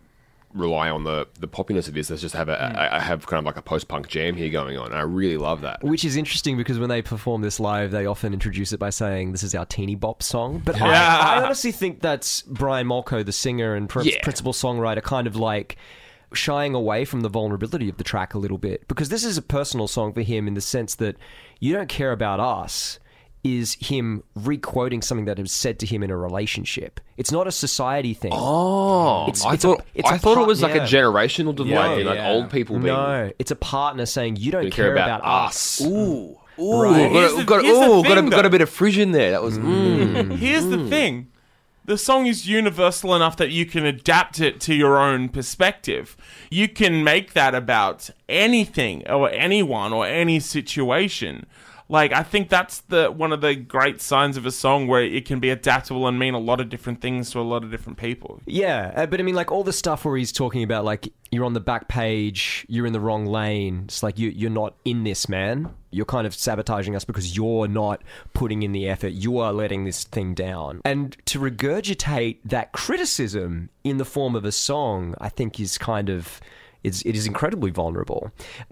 rely on the the poppiness of this. Let's just have a. I I have kind of like a post punk jam here going on. And I really love that. Which is interesting because when they perform this live, they often introduce it by saying, "This is our teeny bop song." But I, I honestly think that's Brian Molko, the singer and pr- Yeah. principal songwriter, kind of like shying away from the vulnerability of the track a little bit because this is a personal song for him in the sense that "You Don't Care About Us." Is him re-quoting something that was said to him in a relationship? It's not a society thing. Oh, It's- I it's a- thought it's I a thought part- it was like yeah. a generational divide Yeah, like yeah. old people being No, it's a partner saying you don't don't care, about, us. Ooh, ooh, Right. got, a, the- got, here's the ooh, got, a, got a bit of fridge in there. That was mm. Here's the thing. The song is universal enough that you can adapt it to your own perspective. You can make that about anything or anyone or any situation. Like I think that's the one of the great signs of a song where it can be adaptable and mean a lot of different things to a lot of different people. Yeah, uh, but I mean, like all the stuff where he's talking about, like you're on the back page, you're in the wrong lane. It's like you you're not in this, man. You're kind of sabotaging us because you're not putting in the effort. You are letting this thing down, and to regurgitate that criticism in the form of a song, I think is kind of. It's, it is incredibly vulnerable.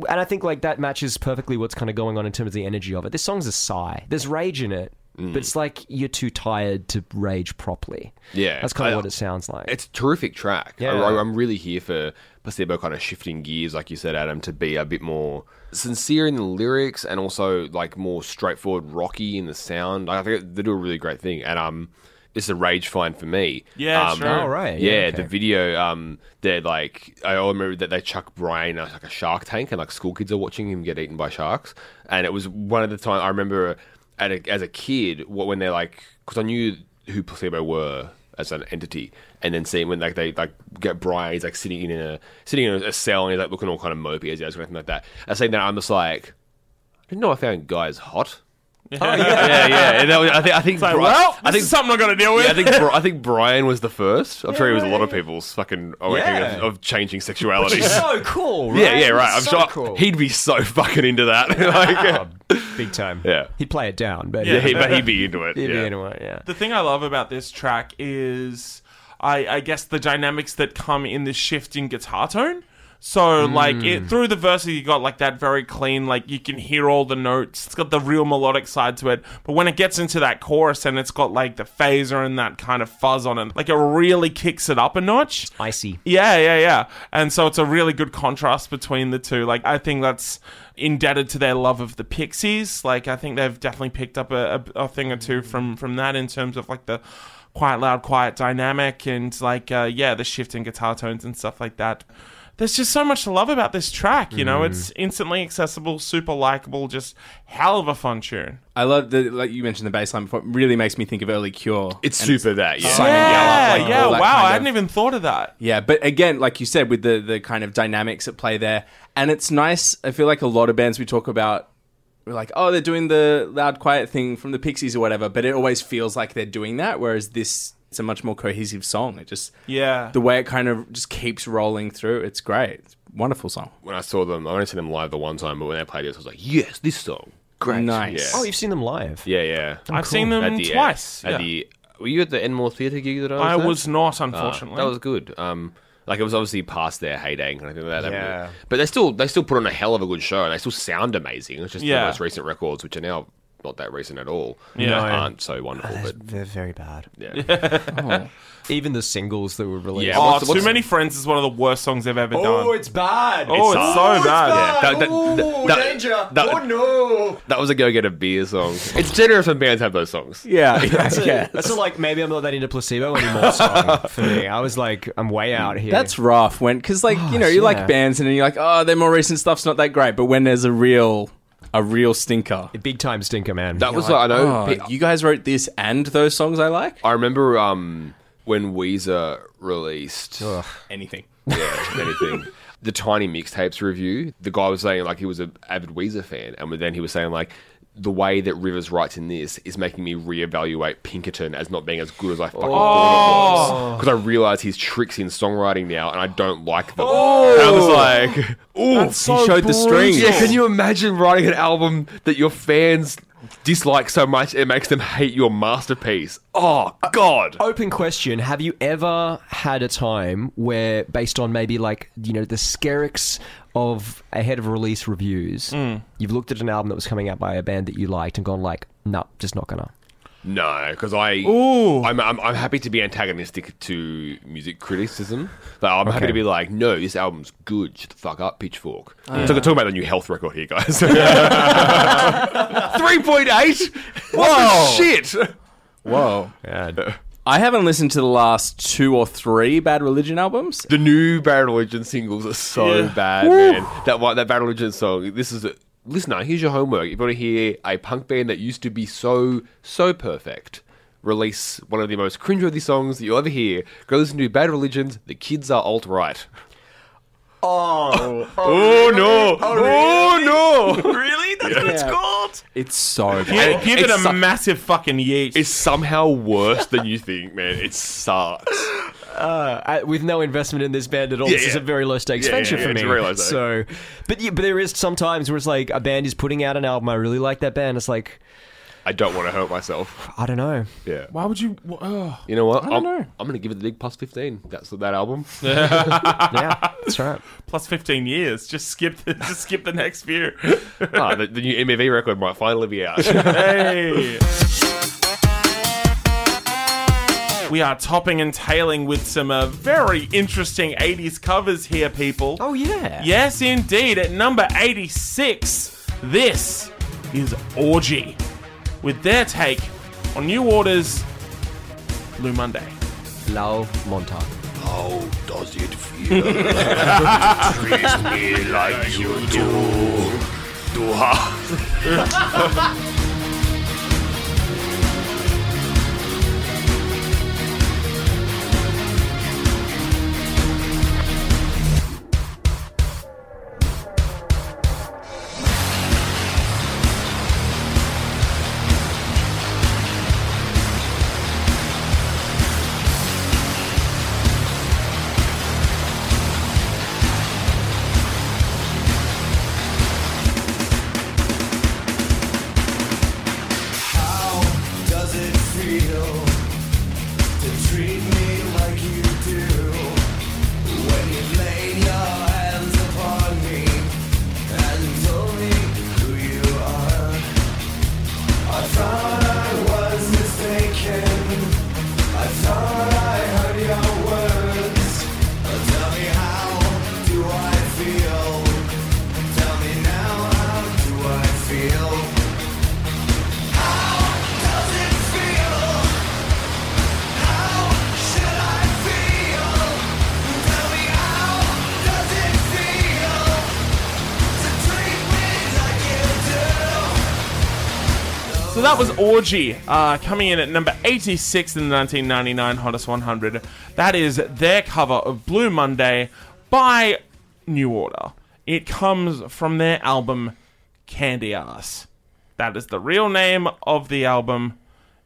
And I think like that matches perfectly what's kind of going on in terms of the energy of it. This song's a sigh. There's rage in it, but it's like you're too tired to rage properly. Yeah, That's kind of I- what it sounds like. It's a terrific track. Yeah. I, am really here for Placebo kind of shifting gears, like you said, Adam, to be a bit more sincere in the lyrics and also like more straightforward, rocky in the sound. Like I think they do a really great thing, and um, it's a rage find for me. Yeah, um, sure. Oh, right. Yeah, Yeah, okay. the video, um, they're like, I remember that they chuck Brian uh, like a shark tank, and like school kids are watching him get eaten by sharks. And it was one of the time I remember at a, as a kid wh- when they're like, because I knew who Placebo were as an entity, and then seeing when like they like get Brian, he's like sitting in a sitting in a cell, and he's like looking all kind of mopey as he does or anything like that. I saying that I'm just like, I didn't know I found guys hot. [laughs] Oh, yeah, yeah. And that was, I think I think Like, Bri- well, this I think is something I'm going to deal with. yeah, I think Bri- [laughs] I think Brian was the first. I'm sure he was a lot of people's fucking awakening Yeah. of, of changing sexuality. so [laughs] cool, right? yeah, yeah, right. I'm so sure cool. he'd be so fucking into that. like, oh, big time. Yeah. he'd play it down, but yeah, he, but he'd be into it. he'd yeah. be into it. Yeah, the thing I love about this track is, I, I guess the dynamics that come in the shift in guitar tone. So like it through the verses, you got like that very clean, like you can hear all the notes. It's got the real melodic side to it. But when it gets into that chorus and it's got like the phaser and that kind of fuzz on it, like it really kicks it up a notch. icy. Yeah, yeah, yeah. And so it's a really good contrast between the two. Like, I think that's indebted to their love of the Pixies. Like, I think they've definitely picked up a, a, a thing or two from from that in terms of like the quiet, loud, quiet dynamic and like, uh, yeah, the shift in guitar tones and stuff like that. There's just so much to love about this track. You Mm. know, it's instantly accessible, super likable, just hell of a fun tune. I love the like you mentioned the bass line before. It really makes me think of early Cure. It's And super that, yeah. Simon yeah, Gallup, like, yeah, that wow, kind I hadn't even thought of that. Yeah, but again, like you said, with the the kind of dynamics at play there, and it's nice. I feel like a lot of bands we talk about, we're like, oh, they're doing the loud, quiet thing from the Pixies or whatever, but it always feels like they're doing that. Whereas this, it's a much more cohesive song. It just Yeah. the way it kind of just keeps rolling through. It's great. It's a wonderful song. When I saw them, I only seen them live the one time, but when they played this, I was like, yes, this song. Great. Nice. Yeah. Oh, you've seen them live. yeah, yeah. I've seen them At the, uh, twice. At yeah. the, were you at the Enmore Theatre gig that I was I at? was not, Ah, unfortunately. that was good. Um, like it was obviously past their heyday and everything like that. Yeah. But they still they still put on a hell of a good show and they still sound amazing. It's just Yeah. the most recent records, which are now not that recent at all, Yeah. aren't so wonderful. Oh, but They're very bad. yeah, [laughs] [laughs] Even the singles that were released. Yeah, oh, what's- Too what's- Many Friends is one of the worst songs they've ever done. Oh, it's bad. Oh, it's so bad. Yeah, that- that- that- that- danger. that- oh no. that was a go get a beer song. It's generous when bands have those songs. Yeah, That's, [laughs] a, yeah. that's a, like maybe I'm not that into placebo anymore song for me. I was like, I'm way out here. That's rough when because like you oh, know you yeah. like bands and then you're like oh their more recent stuff's not that great but when there's a real a real stinker a big time stinker, man. That was like, I know. oh, pe- you guys wrote this and those songs I like I remember um, when Weezer released anything yeah, anything. The Tiny Mixtapes review, the guy was saying like he was an avid Weezer fan, and then he was saying like the way that Rivers writes in this is making me reevaluate Pinkerton as not being as good as I fucking oh. thought it was because I realize his tricks in songwriting now, and I don't like them. Oh. And I was like, [laughs] ooh. he showed the strings Yeah, can you imagine writing an album that your fans dislike so much it makes them hate your masterpiece? Oh God! Open question: Have you ever had a time where, based on maybe like you know the skerricks of ahead of release reviews, mm. you've looked at an album that was coming out by a band that you liked and gone like, no, just not gonna. No, because I, Ooh. I'm, I'm, I'm happy to be antagonistic to music criticism. Like, I'm happy to be like, no, this album's good. Shut the fuck up, Pitchfork. Oh, so I'm talking about the new health record here, guys. [laughs] [laughs] Three point eight. Whoa, shit. whoa [laughs] Yeah. I haven't listened to the last two or three Bad Religion albums The new Bad Religion singles are so Yeah. bad, man. That one, that Bad Religion song. This is a listener. Here's your homework. If you want to hear a punk band that used to be so so perfect. Release one of the most cringeworthy songs that you'll ever hear. Go listen to Bad Religion's "The Kids Are Alt Right." [laughs] [laughs] Oh, Oh, no! Oh, no! [laughs] really? [laughs] That's what it's called. it's so Gi- bad give it it's a so- massive fucking yeet. It's somehow worse than you think, man. It sucks. Uh, with no investment in this band at all, Yeah, this is yeah. a very low stakes Yeah, venture yeah, for yeah, me. it's very low stakes. So, but yeah, but there is sometimes where it's like a band is putting out an album. I really like that band. It's like I don't want to hurt myself. I don't know. Yeah. Why would you? wh- Oh. You know what? I don't I'm, know. I'm going to give it the big plus 15. That's that album. [laughs] Yeah, that's right. Plus 15 years. Just skip the, [laughs] just skip the next few. ah, the, the new MBV record might finally be out. hey. We are topping and tailing with some uh, very interesting 80s covers here, people. Oh yeah. Yes, indeed. At number 86, this is Orgy with their take on New Order's Blue Monday. Love Montauk. How does it feel [laughs] to treat me like you do? Do [laughs] that was Orgy, uh, coming in at number 86 in the 1999 Hottest 100. That is their cover of Blue Monday by New Order. It comes from their album Candy Ass. That is the real name of the album.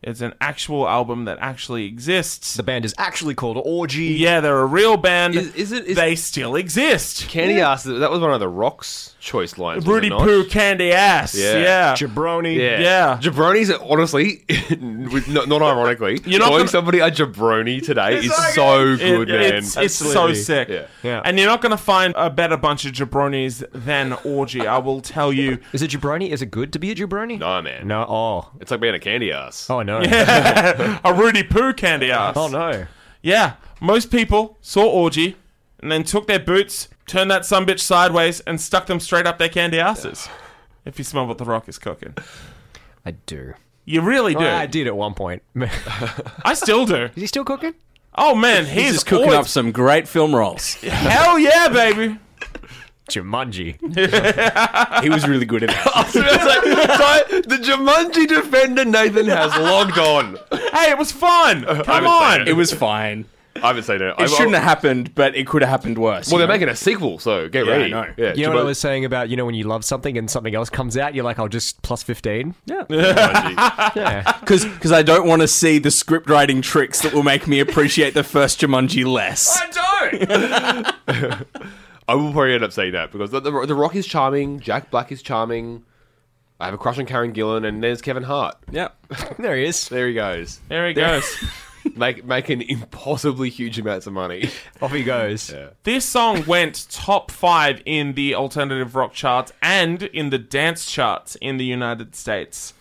It's an actual album that actually exists. The band is actually called Orgy. Yeah, they're a real band. Is- is it- is- they still exist. Candy ass. That was one of the Rock's choice lines. Rudy? Poo Candy Ass. Yeah. Yeah. Jabroni. Yeah. Yeah. Jabronis, honestly, [laughs] not, not ironically, You're not calling gonna- somebody a jabroni today is so so It- good, man. It's, it's so sick. Yeah. Yeah. And you're not going to find a better bunch of jabronis than Orgy, I will tell you. Is it jabroni? Is it good to be a jabroni? no, man. No. Oh. It's like being a candy ass. Oh no. [laughs] A Rudy Poo Candy Ass. Oh no. Yeah. Most people saw Orgy and then took their boots, turned that sumbitch sideways, and stuck them straight up their candy asses. If you smell what the rock is cooking. I do. You really do. I did at one point. is [laughs] I still do. Is he still cooking? Oh man, he's, He's just cooking always- up some great film roles. [laughs] Hell yeah, baby. Jumanji. [laughs] he was really good at it. [laughs] So like, so the Jumanji defender Nathan has logged on. Hey, it was fun. [laughs] Come haven't on. seen It was fine. I haven't seen it. It shouldn't have happened, but it could have happened worse. Well, they're know? making a sequel, so get Yeah, I ready. know. Yeah, You know what I was saying about you know when you love something and something else comes out, you're like, I'll just plus fifteen. Yeah. Jumanji. Yeah. Because I don't want to see the script writing tricks that will make me appreciate the first Jumanji less. I will probably end up saying that because the, the, the Rock is charming, Jack Black is charming. I have a crush on Karen Gillan, and there's Kevin Hart. Yeah. [laughs] there he is. There he goes, There he goes. [laughs] Make, making impossibly huge amounts of money. [laughs] Off he goes. This song went top five in the alternative rock charts and in the dance charts in the United States.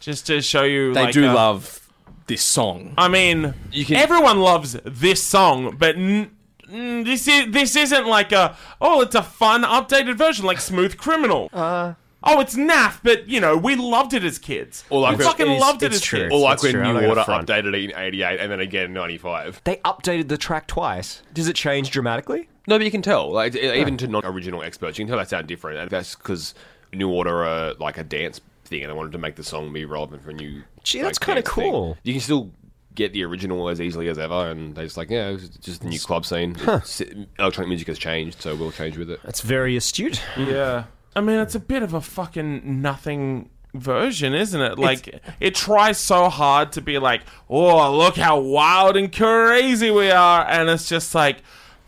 Just to show you, They like, do uh, love this song. I mean, You can- everyone loves this song, but n- n- this is this isn't like a oh, it's a fun updated version like Smooth Criminal. [laughs] Uh, oh, it's naff, but you know we loved it as kids. Or like we when- fucking it is- loved it it's as true. kids. Or like That's when true, I'm New gonna Order front. updated it in '88 and then again in '95. They updated the track twice. Does it change dramatically? No, but you can tell. Like it- even to non-original experts, you can tell they sound different, and that's because New Order are like a dance thing, and they wanted to make the song be relevant for a new. Gee, like, that's kinda dance thing. cool. You can still get the original as easily as ever, and they're just like, yeah, it's just the new club scene. It's- Electronic music has changed, so we'll change with it. That's very astute. Mm. [laughs] Yeah. I mean, it's a bit of a fucking nothing version, isn't it? Like, it tries so hard to be like, oh, look how wild and crazy we are. And it's just like,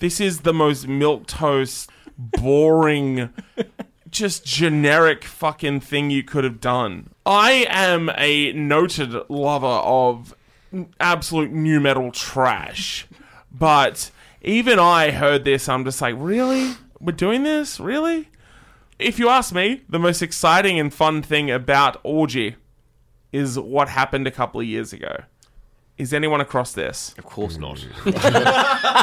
this is the most milquetoast, boring, [laughs] just generic fucking thing you could have done. I am a noted lover of absolute nu metal trash. But even I heard this, I'm just like, really? We're doing this? Really? If you ask me, the most exciting and fun thing about Orgy is what happened a couple of years ago. Is anyone across this? Of course not. [laughs]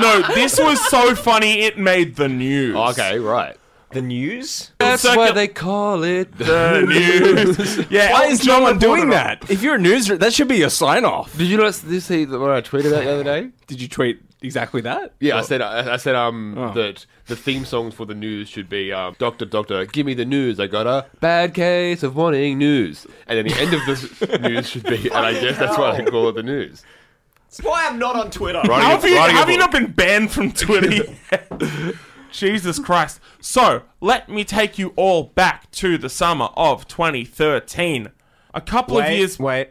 No, this was so funny it made the news. okay, right. The news? That's Circu- why they call it [laughs] The news. [laughs] Yeah, Why is no one doing that? If you're a news, that should be your sign off. Did you not see what I tweeted out the other day? [laughs] Did you tweet exactly that? Yeah, I said I, I said um Oh. that the theme songs for the news should be um, Doctor Doctor, give me the news. I got a bad case of wanting news, and then the end of the news should be, and I guess that's why they call it the news. That's why I'm not on Twitter. How have you, have you not been banned from Twitter yet? Jesus Christ. So, let me take you all back to the summer of 2013. A couple of years. wait.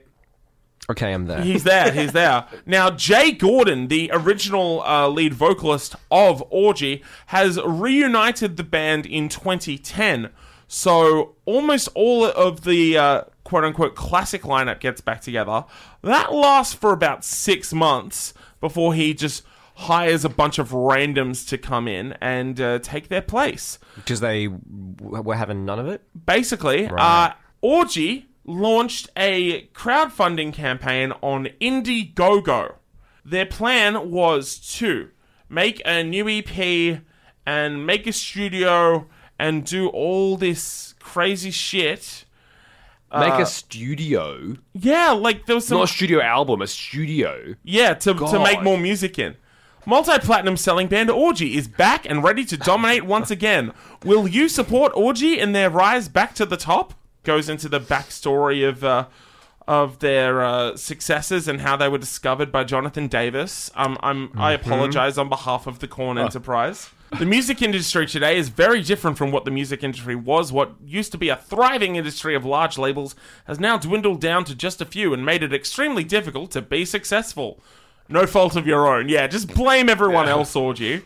Okay, I'm there. He's there, he's there. [laughs] Now, Jay Gordon, the original uh, lead vocalist of Orgy, has reunited the band in 2010. So, almost all of the uh, quote unquote classic lineup gets back together. That lasts for about six months before he just hires a bunch of randoms to come in and uh, take their place Because they w- were having none of it? basically, uh, Orgy launched a crowdfunding campaign on Indiegogo. Their plan was to make a new EP and make a studio and do all this crazy shit. Make a studio, Yeah, like there was some not a studio album, a studio. yeah to to make more music in. Multi-platinum selling band Orgy is back and ready to dominate once again. Will you support Orgy in their rise back to the top? goes into the backstory of uh, of their uh, successes and how they were discovered by Jonathan Davis. Um, I'm I apologize on behalf of the Korn Enterprise. The music industry today is very different from what the music industry was. What used to be a thriving industry of large labels has now dwindled down to just a few and made it extremely difficult to be successful. No fault of your own. Yeah, just blame everyone else, Orgy.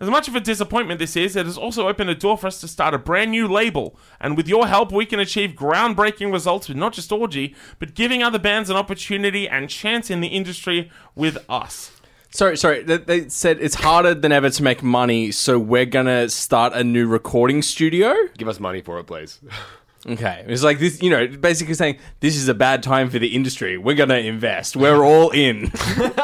As much of a disappointment this is, it has also opened a door for us to start a brand new label. And with your help, we can achieve groundbreaking results with not just Orgy, but giving other bands an opportunity and chance in the industry with us. Sorry, sorry. They, they said it's harder than ever to make money, so we're gonna start a new recording studio. Give us money for it, please. [laughs] Okay, it's like this. You know, basically saying this is a bad time for the industry. We're gonna invest. We're all in. [laughs]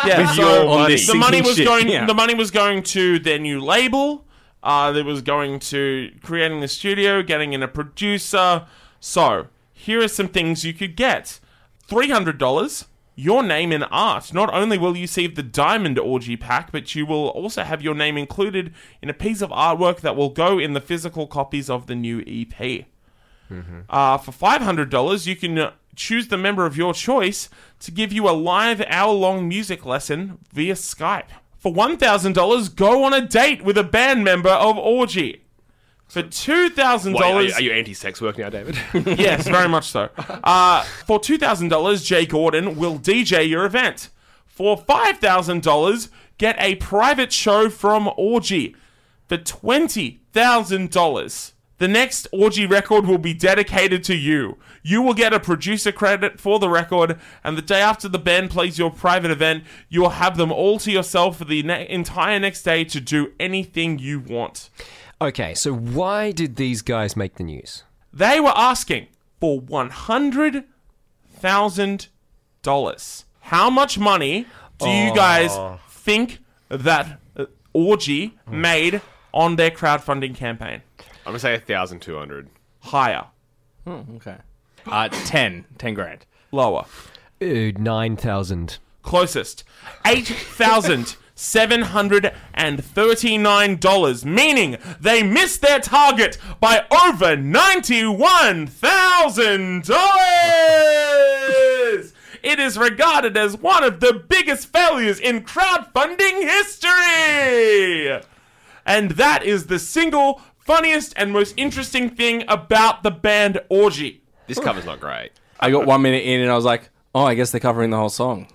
Yeah, With so your the money was going. yeah. The money was going to their new label. Uh, that was going to creating the studio, getting in a producer. So here are some things you could get: three hundred dollars. Your name in art. Not only will you receive the Diamond Orgy pack, but you will also have your name included in a piece of artwork that will go in the physical copies of the new EP. Uh, for $500, you can uh, choose the member of your choice to give you a live hour long music lesson via Skype. For $1,000, go on a date with a band member of Orgy. For $2,000, are, you, are you anti-sex work now, David? [laughs] yes, very much so. Uh, for $2,000, Jay Gordon will DJ your event. For $5,000, get a private show from Orgy. For $20,000, the next Orgy record will be dedicated to you. You will get a producer credit for the record, and the day after the band plays your private event, you will have them all to yourself for the ne- entire next day to do anything you want. Okay, so why did these guys make the news? They were asking for one hundred thousand dollars. How much money do you guys think that uh, Orgy made on their crowdfunding campaign? I'm gonna say thousand two hundred. Higher, okay. Uh, 10. 10 grand. lower, Uh, 9,000. closest, eight thousand seven hundred and thirty-nine dollars. Meaning they missed their target by over ninety-one thousand dollars. It is regarded as one of the biggest failures in crowdfunding history. And that is the single funniest and most interesting thing about the band Orgy. This cover's not great. I got one minute in and I was like, oh, I guess they're covering the whole song.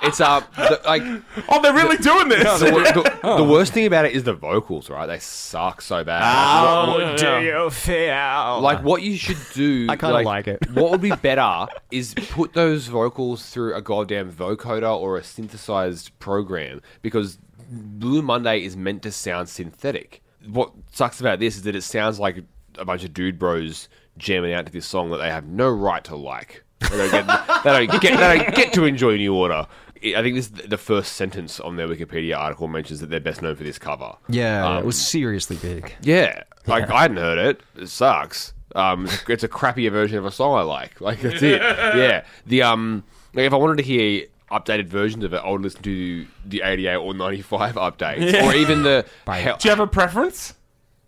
It's uh, the, like Oh, they're really doing this. the, [laughs] the, the worst thing about it is the vocals, right? They suck so bad. Oh, What- yeah. you feel? Like what you should do, I kinda like it. what would be [laughs] better is put those vocals through a goddamn vocoder or a synthesized program because Blue Monday is meant to sound synthetic. What sucks about this is that it sounds like a bunch of dude bros jamming out to this song that they have no right to like. They don't get, [laughs] they don't get, they don't get to enjoy New Order. I think this the first sentence on their Wikipedia article mentions that they're best known for this cover. yeah, Um, it was seriously big. yeah, like I hadn't heard it. It sucks. Um, it's a- it's a crappier version of a song I like. Like that's it. [laughs] Yeah. The um, like if I wanted to hear updated versions of it, I would listen to the 88 or 95 [laughs] updates, or even the [laughs] hell, Do you have a preference?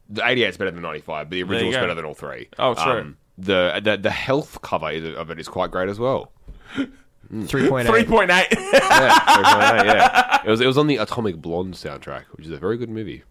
the 88 is better than 95, but the you original's go. better than all three. Oh, true. Um, the, the the health cover is- of it is quite great as well. [laughs] 3.8. 3.8. Yeah, yeah. It was it was on the Atomic Blonde soundtrack, which is a very good movie.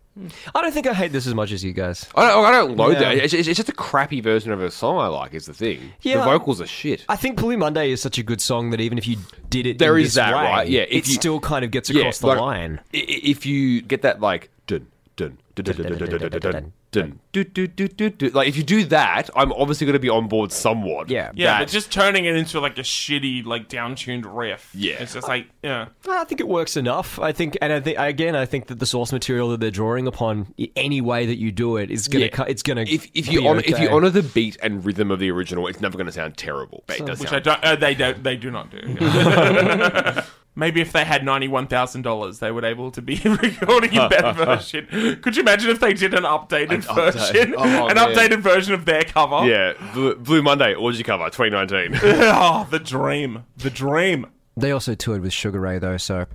I don't think I hate this as much as you guys. I don't, I don't load Yeah. that. It's, it's, it's just a crappy version of a song I like. Is the thing. Yeah. The vocals are shit. I think Blue Monday is such a good song that even if you did it, There in is this that, way, right? Yeah, if it you- still kind of gets across the like, line. i- i- If you get that like dun dun dun dun dun dun dun dun dun dun dun do do do do do like if you do that, I'm obviously going to be on board somewhat. Yeah. Yeah, That- but just turning it into like a shitty, like down-tuned riff. Yeah. it's just like yeah. I think it works enough. I think, and I think again, I think that the source material that they're drawing upon, i- any way that you do it, is gonna, Yeah. cu- it's gonna. if if you be honor, if you honor the beat and rhythm of the original, it's never going to sound terrible. But it does Which sound I don't. Uh, they don't. They do not do. [laughs] [laughs] Maybe if they had ninety-one thousand dollars, they would able to be [laughs] recording a better [laughs] version. Could you imagine if they did an updated An update. version, Oh, an man. updated version of their cover? Yeah, Blue, Blue Monday orgy cover 2019. oh, [laughs] ah, the dream, the dream. they also toured with Sugar Ray though, so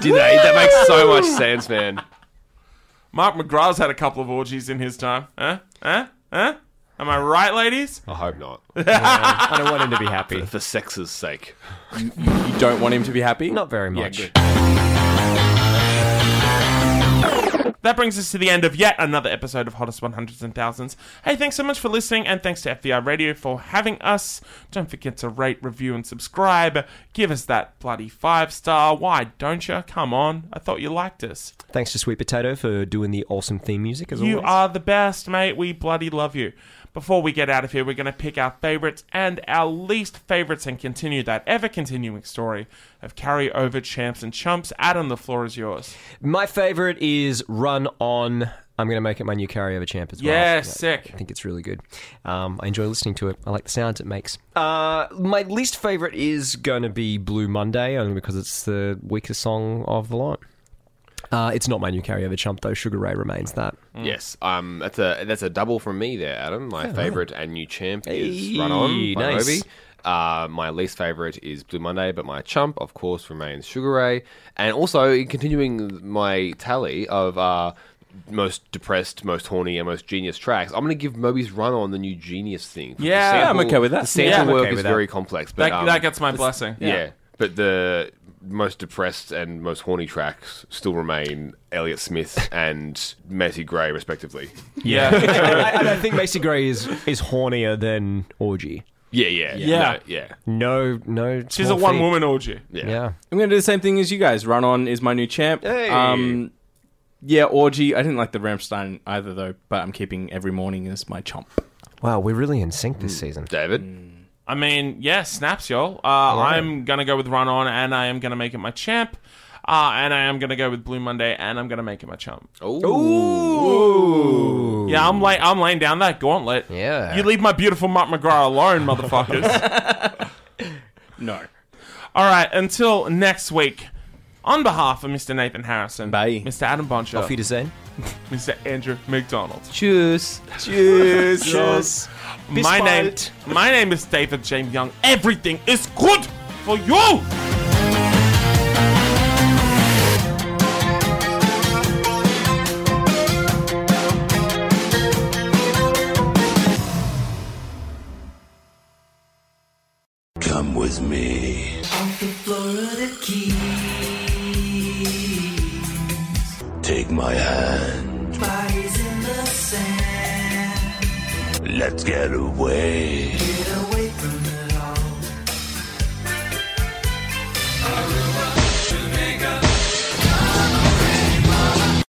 Did they? That makes so much sense, man. Mark McGrath's had a couple of orgies in his time. Huh? Huh? Huh? Am I right, ladies? I hope not. [laughs] I don't want him to be happy. For sex's sake. You don't want him to be happy? Not very much. good. That brings us to the end of yet another episode of Hottest 100s and Thousands. Hey, thanks so much for listening, and thanks to FBI Radio for having us. Don't forget to rate, review, and subscribe. Give us that bloody five star. Why don't you? Come on. I thought you liked us. Thanks to Sweet Potato for doing the awesome theme music as You always. are the best, mate. We bloody love you. Before we get out of here, we're going to pick our favorites and our least favorites and continue that ever continuing story of carryover champs and chumps. Adam, the floor is yours. My favorite is Run On. I'm going to make it my new carryover champ as well. Yeah, sick. I think it's really good. Um, I enjoy listening to it. I like the sounds it makes. Uh, my least favorite is going to be Blue Monday, only because it's the weakest song of the lot. Uh, it's not my new carryover chump though. Sugar Ray remains that. Yes, um, that's a that's a double from me there, Adam. My favourite and new champ is Hey, Run On by nice. Moby. Uh, my least favourite is Blue Monday, but my chump, of course, remains Sugar Ray. And also, in continuing my tally of uh, most depressed, most horny, and most genius tracks, I'm going to give Moby's Run On the new genius thing. The Yeah, Yeah, I'm okay with that. The sample Yeah, work okay is that. very complex, but That, um, that gets my blessing. yeah. But the most depressed and most horny tracks still remain Elliott Smith [laughs] and Macy Gray, respectively. Yeah. and [laughs] I think Macy Gray is is hornier than Orgy. Yeah, yeah, Yeah. no, yeah. No, no. She's a small one feat. woman orgy. Yeah. Yeah. I'm going to do the same thing as you guys. Run On is my new champ. Hey. Um, yeah, Orgy. I didn't like the Rammstein either, though, but I'm keeping Every Morning as my chomp. Wow, we're really in sync this season. David? I mean, yeah, snaps, y'all. Uh, I'm going to go with Run On, and I am going to make it my champ. Uh, and I am going to go with Blue Monday, and I'm going to make it my chump. Oh. Yeah, I'm, lay- I'm laying down that gauntlet. Yeah. You leave my beautiful Mark McGrath alone, motherfuckers. [laughs] No. All right, until next week, on behalf of Mr. Nathan Harrison, Bye. Mr. Adam Boncher, Auf Wiedersehen. [laughs] Mr. Andrew McDonald. Cheers. Cheers. Cheers. my name, my name is David James Young. Everything is good for you. Come with me. Take my hand. Bodies in the sand. Let's get away.